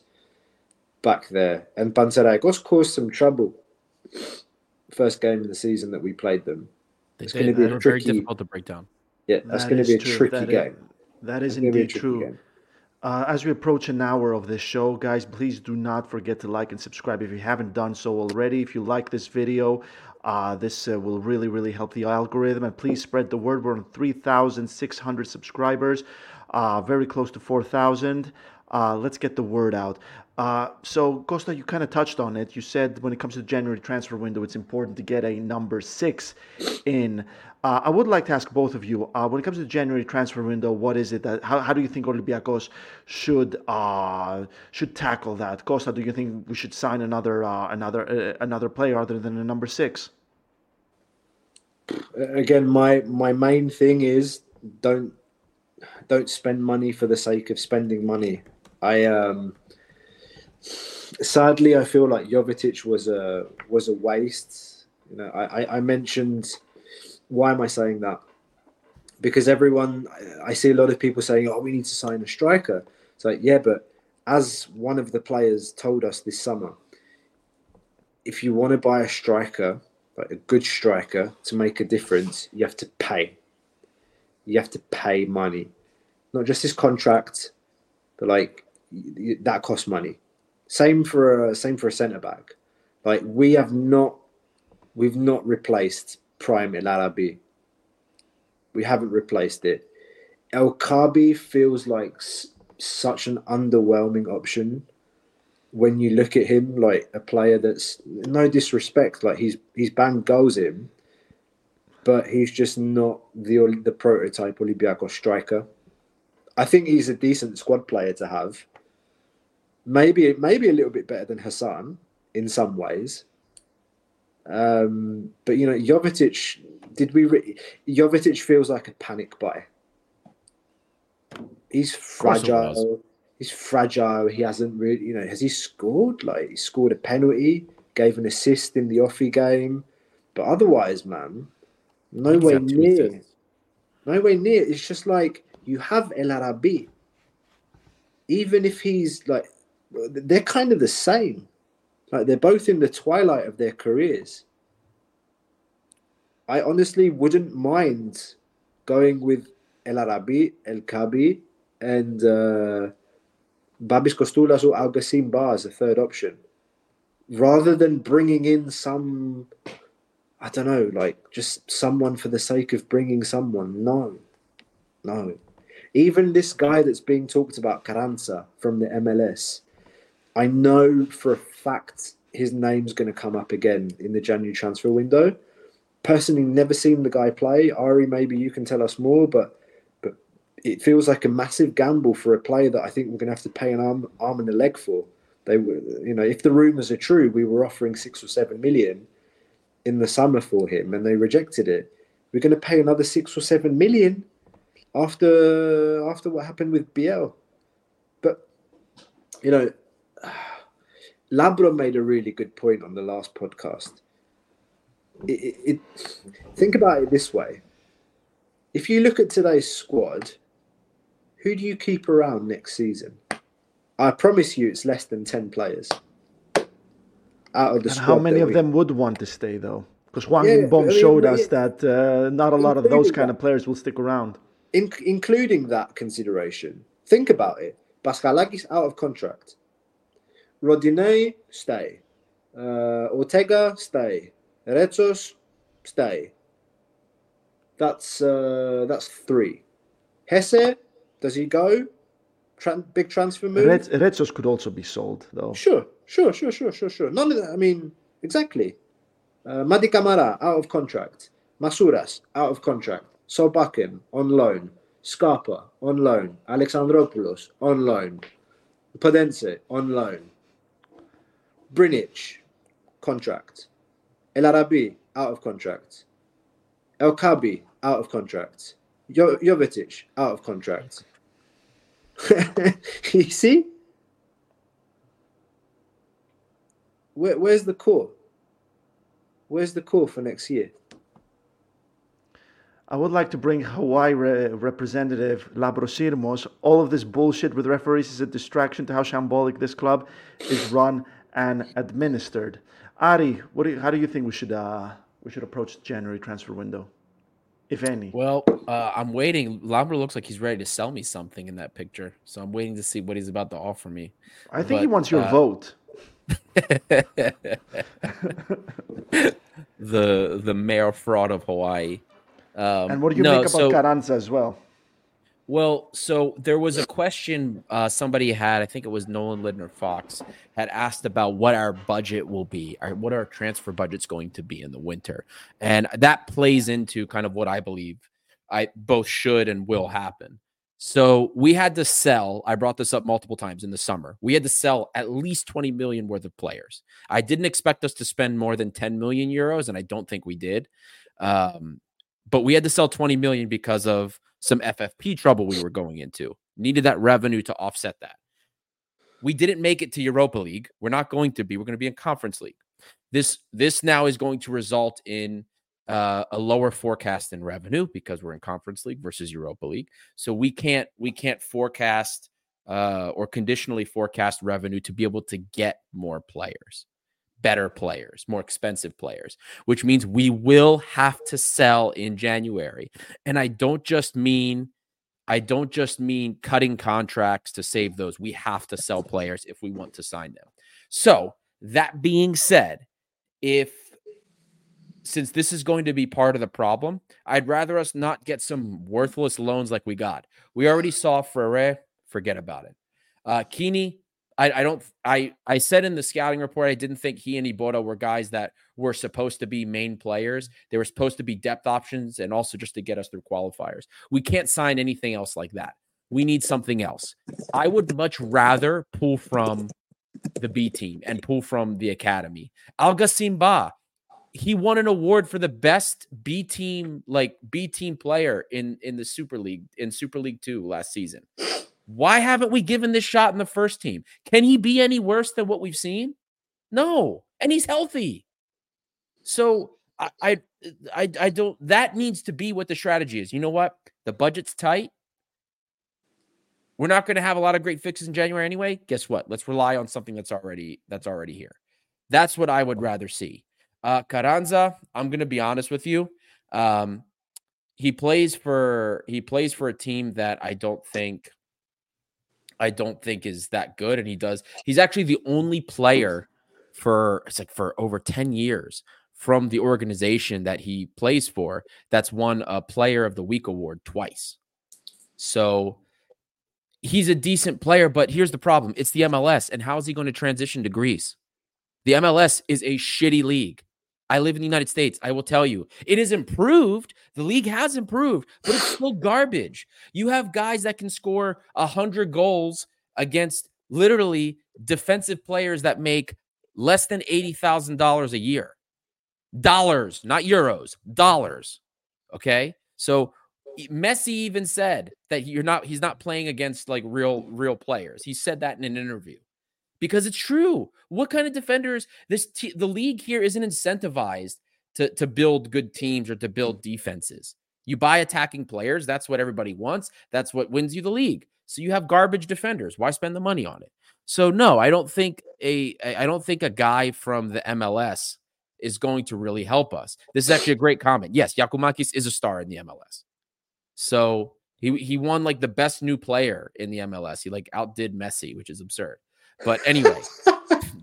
Speaker 4: back there. And Panathinaikos caused some trouble. First game of the season that we played them.
Speaker 2: They it's going to be a tricky, very difficult to break down.
Speaker 4: Yeah, that's going to be a true. tricky
Speaker 3: that
Speaker 4: game.
Speaker 3: Is, that is indeed true. Uh, as we approach an hour of this show, guys, please do not forget to like and subscribe if you haven't done so already. If you like this video, uh, this uh, will really, really help the algorithm. And please spread the word. We're on 3,600 subscribers uh, very close to 4,000. Uh, let's get the word out. Uh, so, Costa, you kind of touched on it. You said when it comes to the January transfer window, it's important to get a number six in. Uh, I would like to ask both of you uh, when it comes to the January transfer window, what is it that how, how do you think Olympiacos should should tackle that? Costa, do you think we should sign another another another player other than a number six?
Speaker 4: Again, my my main thing is don't don't spend money for the sake of spending money. I um sadly I feel like Jovetic was a was a waste. You know, I, I mentioned why am I saying that? Because everyone I see a lot of people saying, Oh, we need to sign a striker. It's like, yeah, but as one of the players told us this summer, if you want to buy a striker, like a good striker, to make a difference, you have to pay. You have to pay money not just his contract, but like that costs money. Same for a same for a centre back. Like we have not, we've not replaced Prime El Arabi. We haven't replaced it. El Kaabi feels like s- such an underwhelming option when you look at him like a player that's no disrespect, like he's he's banged goals in, but he's just not the the prototype Olympiacos striker. I think he's a decent squad player to have. Maybe maybe a little bit better than Hassan in some ways. Um, but you know, Jovetic, did we? Re- Jovetic feels like a panic buy. He's fragile. He's fragile. He hasn't really, you know, has he scored? Like he scored a penalty, gave an assist in the OFI game, but otherwise, man, nowhere near. Nowhere near. It's just like you have El Arabi. Even if he's like, they're kind of the same. Like they're both in the twilight of their careers. I honestly wouldn't mind going with El Arabi, El Kaabi, and uh, Babis Kostoulas or Algacin Ba as a third option, rather than bringing in some, I don't know, like just someone for the sake of bringing someone. No, no. Even this guy that's being talked about, Carranza from the MLS, I know for a fact his name's going to come up again in the January transfer window. Personally, never seen the guy play. Ari, maybe you can tell us more, but but it feels like a massive gamble for a player that I think we're going to have to pay an arm arm and a leg for. They were, you know, if the rumours are true, we were offering six or seven million in the summer for him, and they rejected it. We're going to pay another six or seven million after after what happened with Biel. But you know, Labro made a really good point on the last podcast. It, it, it, think about it this way: if you look at today's squad, who do you keep around next season? I promise you, it's less than ten players.
Speaker 3: Out of the and how many of we... them would want to stay though? Because Hwang yeah, In-beom I mean, showed us that uh, not a lot of those kind that. of players will stick around
Speaker 4: in, including that consideration, think about it. Paschalakis out of contract. Rodinei, stay. Uh, Ortega, stay. Retsos, stay. That's uh, that's three. Hezze, does he go? Tran- big transfer move. Red-
Speaker 3: Retsos could also be sold, though.
Speaker 4: Sure, sure, sure, sure, sure, sure. None of that. I mean, exactly. Uh, Camara out of contract. Masouras out of contract. Solbakken on loan, Scarpa on loan, Alexandropoulos on loan, Podence on loan, Brnic contract, El Arabi out of contract, El Kaabi, out of contract, jo- Jovetic out of contract. you see? Where, where's the core? Where's the core for next year?
Speaker 3: I would like to bring Hawaii re- representative Labros Sirmos. All of this bullshit with referees is a distraction to how shambolic this club is run and administered. Ari, what do you, how do you think we should uh, we should approach the January transfer window, if any?
Speaker 2: Well, uh, I'm waiting. Lambert looks like he's ready to sell me something in that picture, so I'm waiting to see what he's about to offer me.
Speaker 3: I think but, he wants your uh, vote.
Speaker 2: the the mayor fraud of Hawaii.
Speaker 3: Um, and what do you no, make about so, Carranza as well?
Speaker 2: Well, so there was a question uh, somebody had, I think it was Nolan Lindner Fox, had asked about what our budget will be, or what our transfer budget's going to be in the winter. And that plays into kind of what I believe I both should and will happen. So we had to sell, I brought this up multiple times in the summer. We had to sell at least 20 million worth of players. I didn't expect us to spend more than 10 million euros, and I don't think we did. Um, but we had to sell 20 million because of some FFP trouble we were going into. Needed that revenue to offset that. We didn't make it to Europa League. We're not going to be. We're going to be in Conference League. This this now is going to result in uh, a lower forecast in revenue because we're in Conference League versus Europa League. So we can't we can't forecast uh, or conditionally forecast revenue to be able to get more players better players, more expensive players, which means we will have to sell in January. And I don't just mean I don't just mean cutting contracts to save those. We have to sell players if we want to sign them. So, that being said, if since this is going to be part of the problem, I'd rather us not get some worthless loans like we got. We already saw Frere, forget about it. Uh Quini, I, I don't I I said in the scouting report I didn't think he and Iborra were guys that were supposed to be main players. They were supposed to be depth options and also just to get us through qualifiers. We can't sign anything else like that. We need something else. I would much rather pull from the B team and pull from the academy. Algacin Ba, he won an award for the best B team, like B team player in in the Super League in Super League Two last season. Why haven't we given this shot in the first team? Can he be any worse than what we've seen? No, and he's healthy. So I, I, I, I don't. That needs to be what the strategy is. You know what? The budget's tight. We're not going to have a lot of great fixes in January anyway. Guess what? Let's rely on something that's already that's already here. That's what I would rather see. Uh, Carranza, I'm going to be honest with you. Um, he plays for he plays for a team that I don't think I don't think is that good. And he does, he's actually the only player for it's like for over 10 years from the organization that he plays for that's won a player of the week award twice. So he's a decent player, but here's the problem it's the MLS. And how is he going to transition to Greece? The MLS is a shitty league. I live in the United States. I will tell you, it is improved. The league has improved, but it's still garbage. You have guys that can score 100 goals against literally defensive players that make less than $80,000 a year. Dollars, not euros, dollars. Okay? So Messi even said that you're not he's not playing against like real real players. He said that in an interview. Because it's true. What kind of defenders this the league here isn't incentivized to to build good teams or to build defenses. You buy attacking players, that's what everybody wants. That's what wins you the league. So you have garbage defenders. Why spend the money on it? So no, I don't think a I don't think a guy from the MLS is going to really help us. This is actually a great comment. Yes, Giakoumakis is a star in the MLS. So he he won like the best new player in the MLS. He like outdid Messi, which is absurd. But anyway,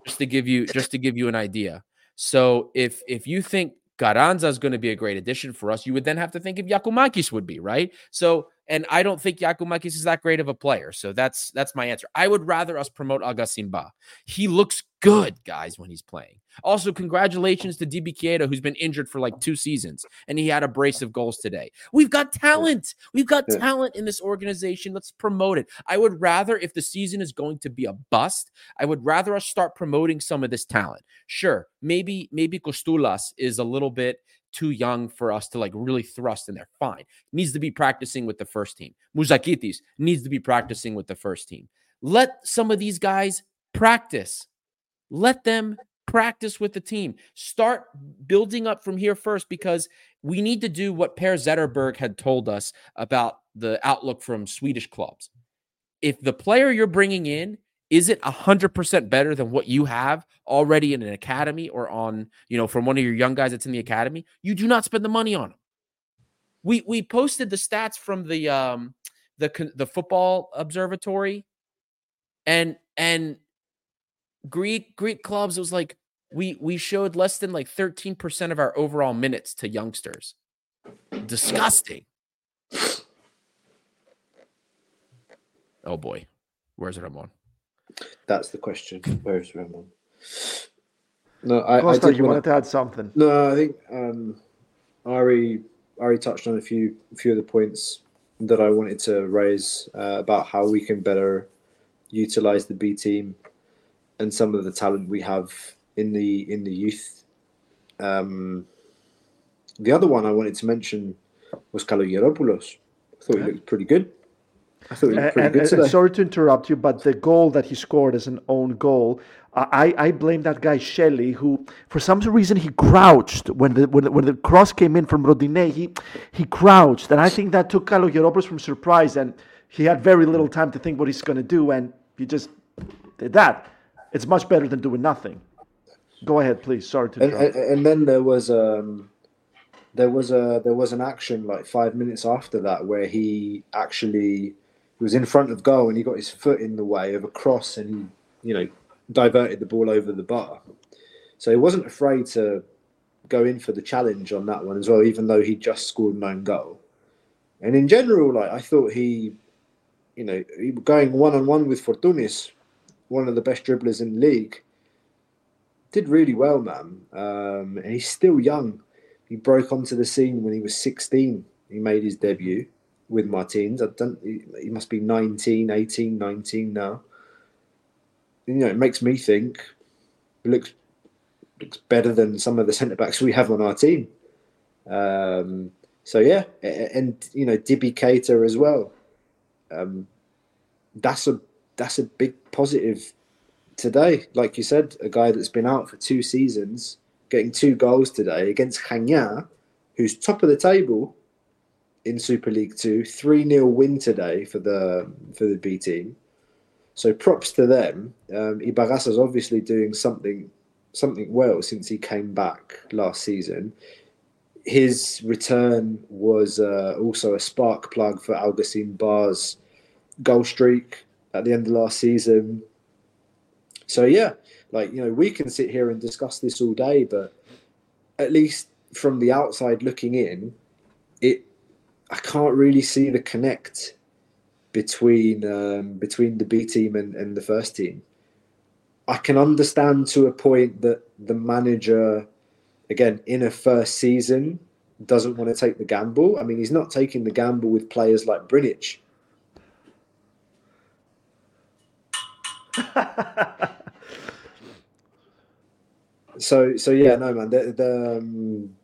Speaker 2: just to give you just to give you an idea. So if if you think Carranza is going to be a great addition for us, you would then have to think if Giakoumakis would be, right? So and I don't think Giakoumakis is that great of a player. So that's that's my answer. I would rather us promote Aga Simba. He looks good, guys, when he's playing. Also, congratulations to DB who's been injured for like two seasons, and he had a brace of goals today. We've got talent. We've got talent in this organization. Let's promote it. I would rather, if the season is going to be a bust, I would rather us start promoting some of this talent. Sure, maybe maybe Kostoulas is a little bit too young for us to like really thrust in there. Fine. Needs to be practicing with the first team. Mouzakitis needs to be practicing with the first team. Let some of these guys practice. Let them practice with the team. Start building up from here first because we need to do what Per Zetterberg had told us about the outlook from Swedish clubs. If the player you're bringing in is it 100% better than what you have already in an academy or on, you know, from one of your young guys that's in the academy? You do not spend the money on them. We we posted the stats from the um the the football observatory and and Greek Greek clubs it was like we we showed less than like 13% of our overall minutes to youngsters. Disgusting. Oh boy. Where's Ramon?
Speaker 4: That's the question. Where's Ramon? No, I,
Speaker 3: Costa,
Speaker 4: I did
Speaker 3: you wanted to add something.
Speaker 4: No, I think um, Ari Ari touched on a few a few of the points that I wanted to raise uh, about how we can better utilize the B team and some of the talent we have in the in the youth. Um, the other one I wanted to mention was Kalogeropoulos. I thought yeah. he looked pretty good.
Speaker 3: I thought he looked pretty and, good today. And sorry to interrupt you, but the goal that he scored as an own goal, I, I blame that guy Shelley, who for some reason he crouched when the when the, when the cross came in from Rodinei. He he crouched, and I think that took Kalogeropoulos from surprise, and he had very little time to think what he's going to do, and he just did that. It's much better than doing nothing. Go ahead, please. Sorry to.
Speaker 4: And, and, and then there was um, there was a there was an action like five minutes after that where he actually was in front of goal and he got his foot in the way of a cross and he you know diverted the ball over the bar. So he wasn't afraid to go in for the challenge on that one as well, even though he just scored an own goal. And in general, like I thought he, you know, he going one on one with Fortounis, one of the best dribblers in the league did really well, man. Um, and he's still young. He broke onto the scene when he was 16. He made his debut with Martins. I don't, he, must be 19, 18, 19 now. You know, it makes me think looks looks better than some of the centre backs we have on our team. Um, so yeah, and you know, Dibi Keita as well. Um, that's a that's a big positive today, like you said, a guy that's been out for two seasons, getting two goals today against Chania, who's top of the table in Super League Two, three 0 win today for the for the B team. So props to them. Um, is obviously doing something something well since he came back last season. His return was uh, also a spark plug for Alguacil Bar's goal streak at the end of last season. So yeah, like you know, we can sit here and discuss this all day, but at least from the outside looking in, it I can't really see the connect between um, between the B team and, and the first team. I can understand to a point that the manager, again, in a first season, doesn't want to take the gamble. I mean, he's not taking the gamble with players like Brnic. so, so yeah, no, man. The, the um,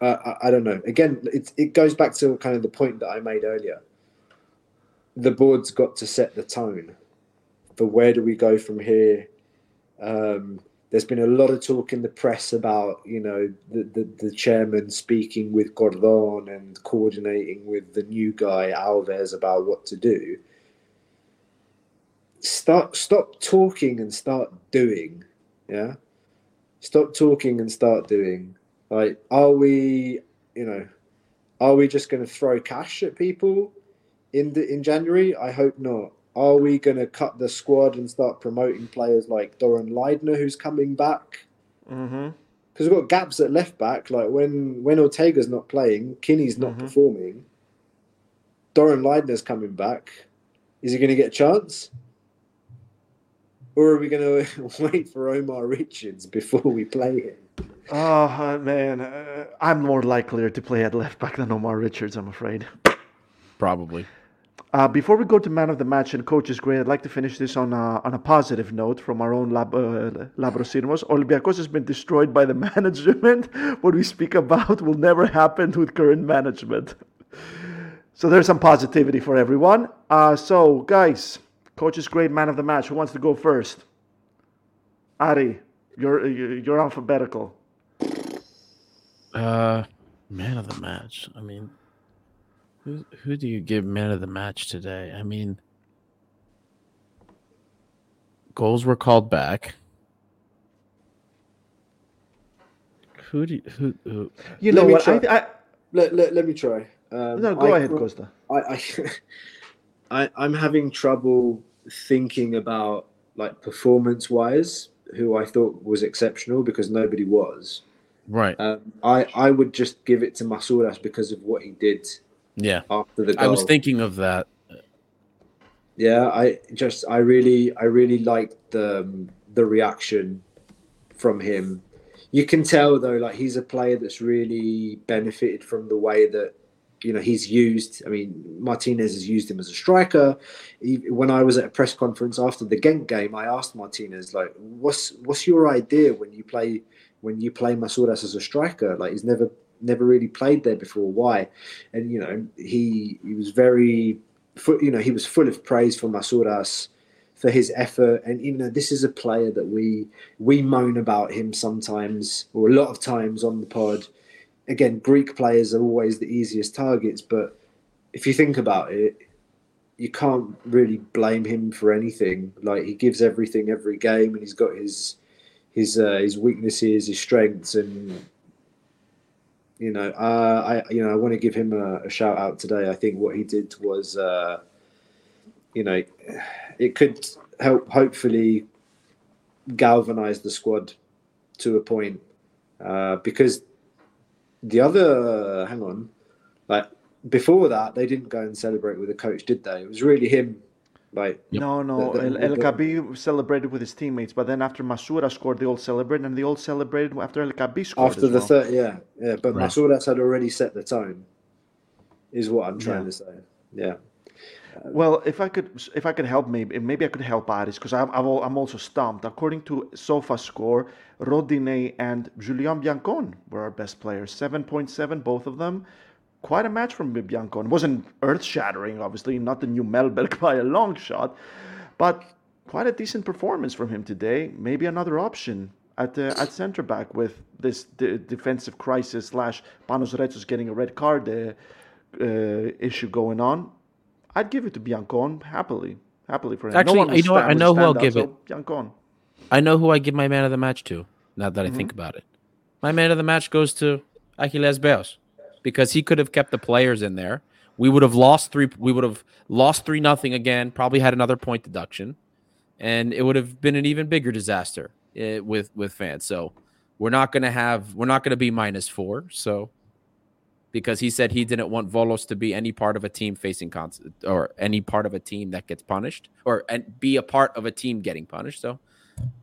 Speaker 4: uh, I, I don't know. Again, it it goes back to kind of the point that I made earlier. The board's got to set the tone for where do we go from here. Um, there's been a lot of talk in the press about you know the, the, the, chairman speaking with Gordon and coordinating with the new guy Alves about what to do. Start stop talking and start doing. Yeah. Stop talking and start doing. Like, are we, you know, are we just going to throw cash at people in the in January? I hope not. Are we going to cut the squad and start promoting players like doran Leidner, who's coming back? Because
Speaker 3: Mm-hmm.
Speaker 4: we've got gaps at left back. Like when when Ortega's not playing, Quini's not
Speaker 3: Mhm.
Speaker 4: performing. doran Leidner's coming back. Is he going to get a chance? Or are we going to wait for Omar Richards before we play him?
Speaker 3: Oh man, uh, I'm more likely to play at left back than Omar Richards. I'm afraid.
Speaker 2: Probably.
Speaker 3: Uh, before we go to man of the match and coach's grade, I'd like to finish this on a, on a positive note from our own Lab, uh, Labros Sirmos. Olympiacos has been destroyed by the management. What we speak about will never happen with current management. So there's some positivity for everyone. Uh, so, guys, coach's great man of the match. Who wants to go first? Ari, you're, you're alphabetical.
Speaker 2: Uh, man of the match. I mean, who who do you give man of the match today? I mean, goals were called back. Who do you, who, who
Speaker 3: You know
Speaker 4: me
Speaker 3: what? I, I,
Speaker 4: Let, let, let me try. Um,
Speaker 3: no, go
Speaker 4: I-
Speaker 3: ahead, Costa.
Speaker 4: I, I, I I'm having trouble thinking about like performance wise who I thought was exceptional because nobody was.
Speaker 2: right?
Speaker 4: Um, I I would just give it to Masouras because of what he did
Speaker 2: yeah,
Speaker 4: after the goal.
Speaker 2: I was thinking of that.
Speaker 4: Yeah, I just I really I really liked the um, the reaction from him. You can tell though, like he's a player that's really benefited from the way that you know he's used. I mean, Martinez has used him as a striker. He, when I was at a press conference after the Gent game, I asked Martinez like, "What's what's your idea when you play when you play Masouras as a striker? Like he's never never really played there before. Why?" And you know he he was very you know he was full of praise for Masouras for his effort and you know this is a player that we we moan about him sometimes or a lot of times on the pod again greek players are always the easiest targets but if you think about it you can't really blame him for anything. Like he gives everything every game and he's got his his uh, his weaknesses his strengths and you know uh, i you know i want to give him a, a shout out today. I think what he did was uh you know, it could help hopefully galvanize the squad to a point uh, because the other, uh, hang on, like before that, they didn't go and celebrate with the coach, did they? It was really him, like
Speaker 2: Yep.
Speaker 3: No, no.
Speaker 4: The- the-
Speaker 3: El, El
Speaker 4: the-
Speaker 3: Kaabi celebrated with his teammates, but then after Masura scored, they all celebrated, and they all celebrated after El Kaabi scored.
Speaker 4: after
Speaker 3: as
Speaker 4: the
Speaker 3: well.
Speaker 4: third, yeah, yeah. But
Speaker 2: Right.
Speaker 4: Masouras had already set the tone, is what I'm trying
Speaker 3: Yeah.
Speaker 4: to say. Yeah.
Speaker 3: Well, if I could, if I could help, maybe maybe I could help Aris because I'm I'm, also stumped. According to SofaScore, Rodinei and Giulian Biancone were our best players. Seven point seven, both of them. Quite a match from Biancone. It wasn't earth-shattering, obviously, not the new Mellberg by a long shot, but quite a decent performance from him today. Maybe another option at uh, at centre back with this de- defensive crisis slash Panos Retsos getting a red card uh, uh, issue going on. I'd give it to Biancone happily, happily for him.
Speaker 2: Actually,
Speaker 3: one
Speaker 2: you know what? I know who I'll give
Speaker 3: so
Speaker 2: it.
Speaker 3: Biancone.
Speaker 2: I know who I give my man of the match to. Now that I think about it, my man of the match goes to Achilles Beos because he could have kept the players in there we would have lost three. We would have lost three nothing again. Probably had another point deduction, and it would have been an even bigger disaster uh, with with fans. So we're not going to have. We're not going to be minus four. So because he said he didn't want Volos to be any part of a team facing cons or any part of a team that gets punished or and be a part of a team getting punished. So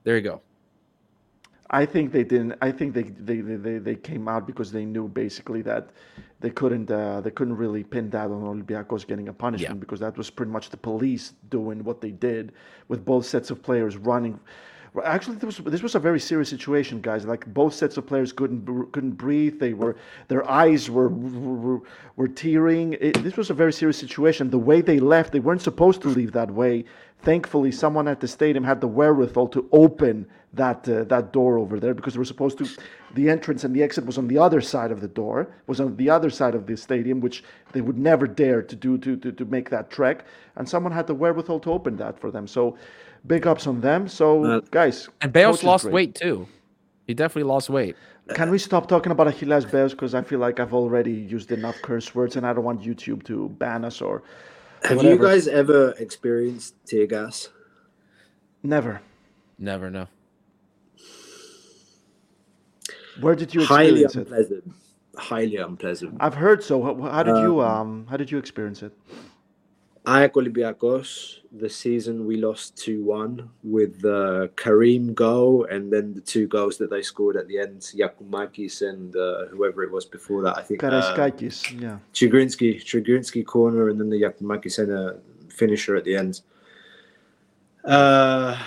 Speaker 2: there you go.
Speaker 3: I think they didn't. I think they they, they, they came out because they knew basically that they couldn't uh, they couldn't really pin that on Olympiacos getting a punishment
Speaker 2: Yeah.
Speaker 3: because that was pretty much the police doing what they did with both sets of players running. Actually, this was this was a very serious situation, guys. Like both sets of players couldn't couldn't breathe. They were their eyes were were, were tearing. It, this was a very serious situation. The way they left, they weren't supposed to leave that way. Thankfully, someone at the stadium had the wherewithal to open that uh, that door over there because they were supposed to. The entrance and the exit was on the other side of the door. Was on the other side of the stadium, which they would never dare to do to to, to make that trek. And someone had the wherewithal to open that for them. So, big ups on them. So,
Speaker 4: Uh,
Speaker 3: guys,
Speaker 2: And Bales lost
Speaker 3: great.
Speaker 2: weight too. He definitely lost weight.
Speaker 3: Can we stop talking about Achilles Beos because I feel like I've already used enough curse words and I don't want YouTube to ban us or
Speaker 4: Have you guys ever experienced tear gas?
Speaker 3: never.
Speaker 2: Never No.
Speaker 3: Where did you
Speaker 4: Highly
Speaker 3: experience it?
Speaker 4: unpleasant. Highly unpleasant.
Speaker 3: I've heard so. How, how did you um how did you experience it?
Speaker 4: Ajax Olympiacos, the season we lost 2 1 with the Kareem goal and then the two goals that they scored at the end, Giakoumakis and uh, whoever it was before that. I think uh,
Speaker 3: yeah.
Speaker 4: Chigrinsky, Chigrinsky corner and then the Giakoumakis and a finisher at the end. Uh,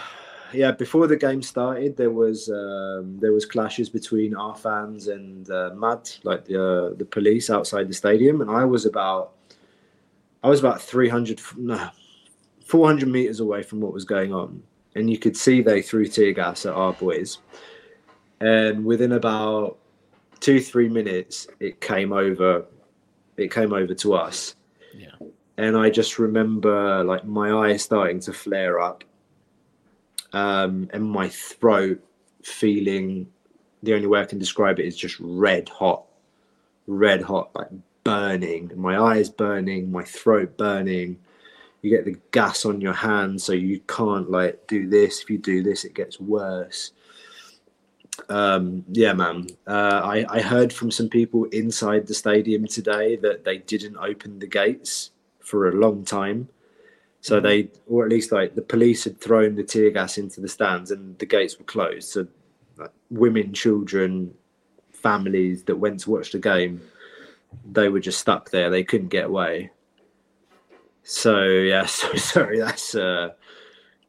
Speaker 4: yeah, before the game started, there was um, there was clashes between our fans and uh, MAD, like the uh, the police outside the stadium, and I was about I was about 300, no, 400 meters away from what was going on. And you could see they threw tear gas at our boys. And within about two, three minutes, it came over, it came over to us.
Speaker 2: Yeah.
Speaker 4: And I just remember like my eyes starting to flare up um, and my throat feeling, the only way I can describe it is just red hot, red hot, like burning, my eyes burning, my throat burning. You get the gas on your hands, so you can't like do this. If you do this, it gets worse. Um, yeah, man. Uh, I, I heard from some people inside the stadium today that they didn't open the gates for a long time. So they, or at least like the police had thrown the tear gas into the stands and the gates were closed. So like, women, children, families that went to watch the game they were just stuck there. They couldn't get away. So yeah, so sorry. That's a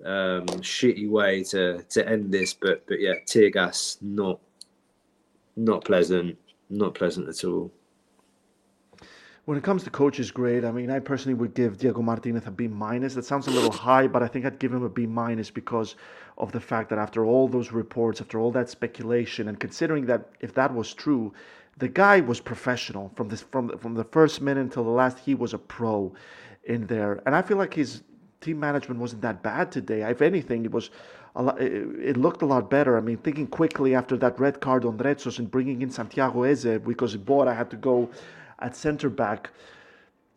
Speaker 4: um, shitty way to to end this, but but yeah, tear gas not not pleasant, not pleasant at all.
Speaker 3: When it comes to coaches, grade, I mean, I personally would give Diego Martinez a B minus. That sounds a little high, but I think I'd give him a B minus because of the fact that after all those reports, after all that speculation, and considering that if that was true, the guy was professional from this from from the first minute until the last. He was a pro in there, and I feel like his team management wasn't that bad today. If anything, it was. A lot, it, looked a lot better. I mean, thinking quickly after that red card on Retsos and bringing in Santiago Hezze because Bora had to go at center back.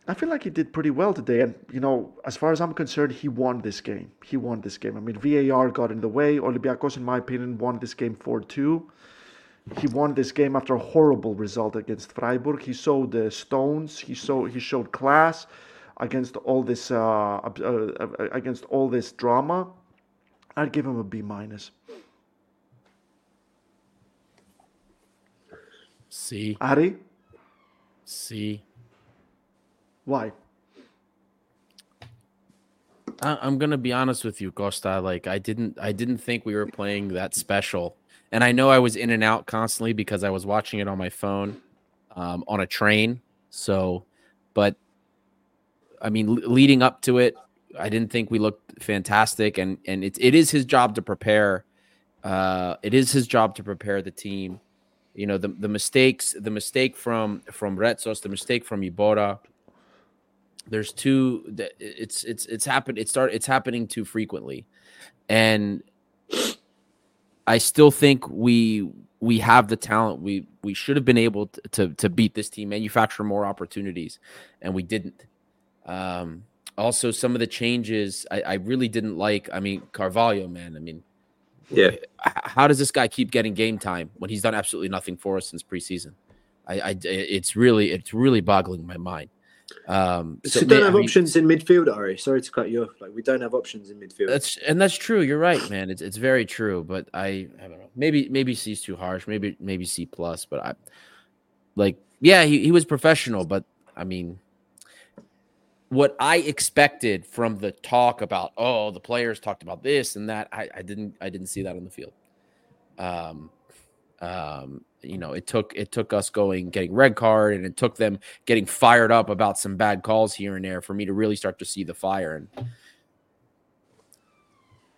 Speaker 3: I feel like he did pretty well today. And, you know, as far as I'm concerned, he won this game. He won this game. I mean, VAR got in the way. Olympiacos, in my opinion, won this game 4 2. He won this game after a horrible result against Freiburg. He showed the stones. He showed he showed class against all this uh, uh, uh, against all this drama. I'd give him a B minus.
Speaker 2: See,
Speaker 3: Ari,
Speaker 2: see.
Speaker 3: why?
Speaker 2: I, I'm gonna be honest with you, Costa. Like I didn't, I didn't think we were playing that special, and I know I was in and out constantly because I was watching it on my phone, um, on a train. So, but I mean, l- leading up to it, I didn't think we looked fantastic, and and it it is his job to prepare. Uh, it is his job to prepare the team. You know the the mistakes, the mistake from from Retsos, the mistake from Iborra. There's two. that- It's it's it's happened. It start. It's happening too frequently, and I still think we we have the talent. We we should have been able to, to, to beat this team, manufacture more opportunities, and we didn't. Um, also, some of the changes I, I really didn't like. I mean, Carvalho, man. I mean,
Speaker 4: Yeah.
Speaker 2: how does this guy keep getting game time when he's done absolutely nothing for us since preseason? I, I it's really it's really boggling my mind. Um,
Speaker 4: So,
Speaker 2: so
Speaker 4: we don't have
Speaker 2: I mean,
Speaker 4: options in midfield, Ari. Sorry to cut you off. Like we don't have options in midfield.
Speaker 2: That's and that's true. You're right, man. It's it's very true. But I I don't know. Maybe maybe C's too harsh. Maybe maybe C plus. But I like yeah, he, he was professional. But I mean, what I expected from the talk about oh the players talked about this and that I, I didn't I didn't see that on the field. Um, um, you know, it took it took us going getting red card and it took them getting fired up about some bad calls here and there for me to really start to see the fire and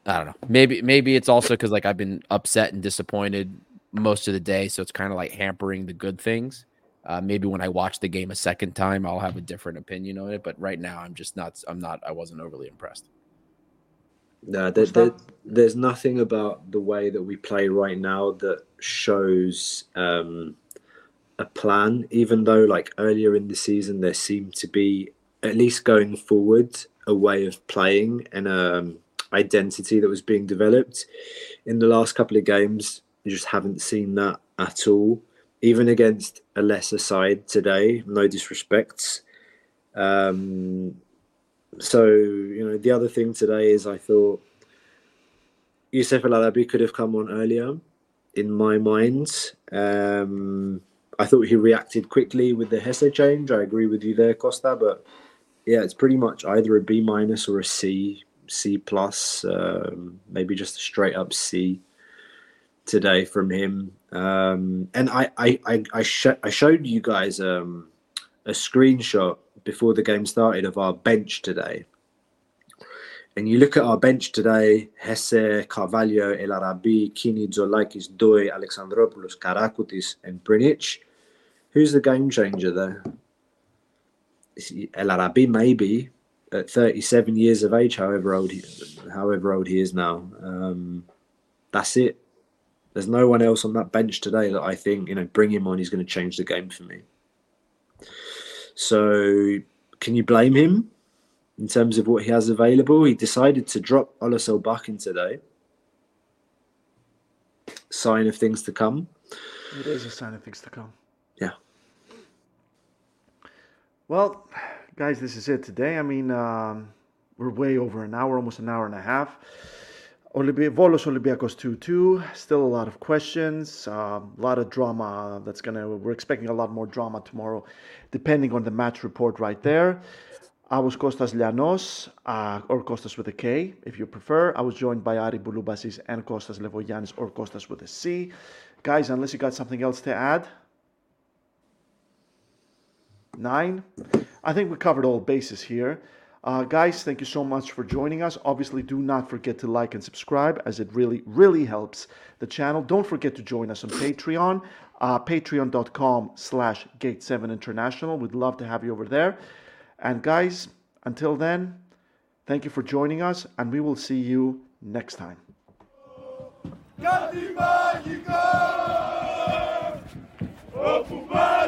Speaker 2: I don't know. Maybe maybe it's also because like I've been upset and disappointed most of the day, so it's kind of like hampering the good things. Uh, maybe when I watch the game a second time, I'll have a different opinion on it. But right now, I'm just not. I'm not. I wasn't overly impressed.
Speaker 4: No, there, there, there's nothing about the way that we play right now that shows um, a plan. Even though, like earlier in the season, there seemed to be at least going forward a way of playing and um, identity that was being developed. In the last couple of games, you just haven't seen that at all. Even against a lesser side today, no disrespects. Um, so you know the other thing today is I thought Youssef El Arabi could have come on earlier. In my mind, um, I thought he reacted quickly with the Hezze change. I agree with you there, Costa. But yeah, it's pretty much either a B minus or a C, C plus, um, maybe just a straight up C today from him. Um, and I I I I, sh- I showed you guys um, a screenshot before the game started of our bench today. And you look at our bench today, Hezze, Carvalho, El Arabi, Quini, Tzolakis, Doi, Alexandropoulos, Karakoutis, and Brnic. Who's the game changer there? El Arabi, maybe, at 37 years of age, however old he, however old he is now. Um, that's it. There's no one else on that bench today that I think, you know, bring him on, he's going to change the game for me. So, can you blame him in terms of what he has available? He decided to drop Ola Solbakken today. Sign of things to come.
Speaker 3: It is a sign of things to come.
Speaker 4: Yeah.
Speaker 3: Well, guys, this is it today. I mean, um, we're way over an hour, almost an hour and a half. Olympi- Volos Olympiacos 2 2. Still a lot of questions, a lot of drama. That's gonna. We're expecting a lot more drama tomorrow, depending on the match report right there. I was Kostas Lianos, uh, or Kostas with a K, if you prefer. I was joined by Ari Bouloubasis and Kostas Levoyanis, or Kostas with a C. Guys, unless you got something else to add. Nine. I think we covered all bases here. Uh, guys, thank you so much for joining us. Obviously, do not forget to like and subscribe as it really, really helps the channel. Don't forget to join us on Patreon, uh, patreon.com slash gate7 international. We'd love to have you over there. And guys, until then, thank you for joining us, and we will see you next time.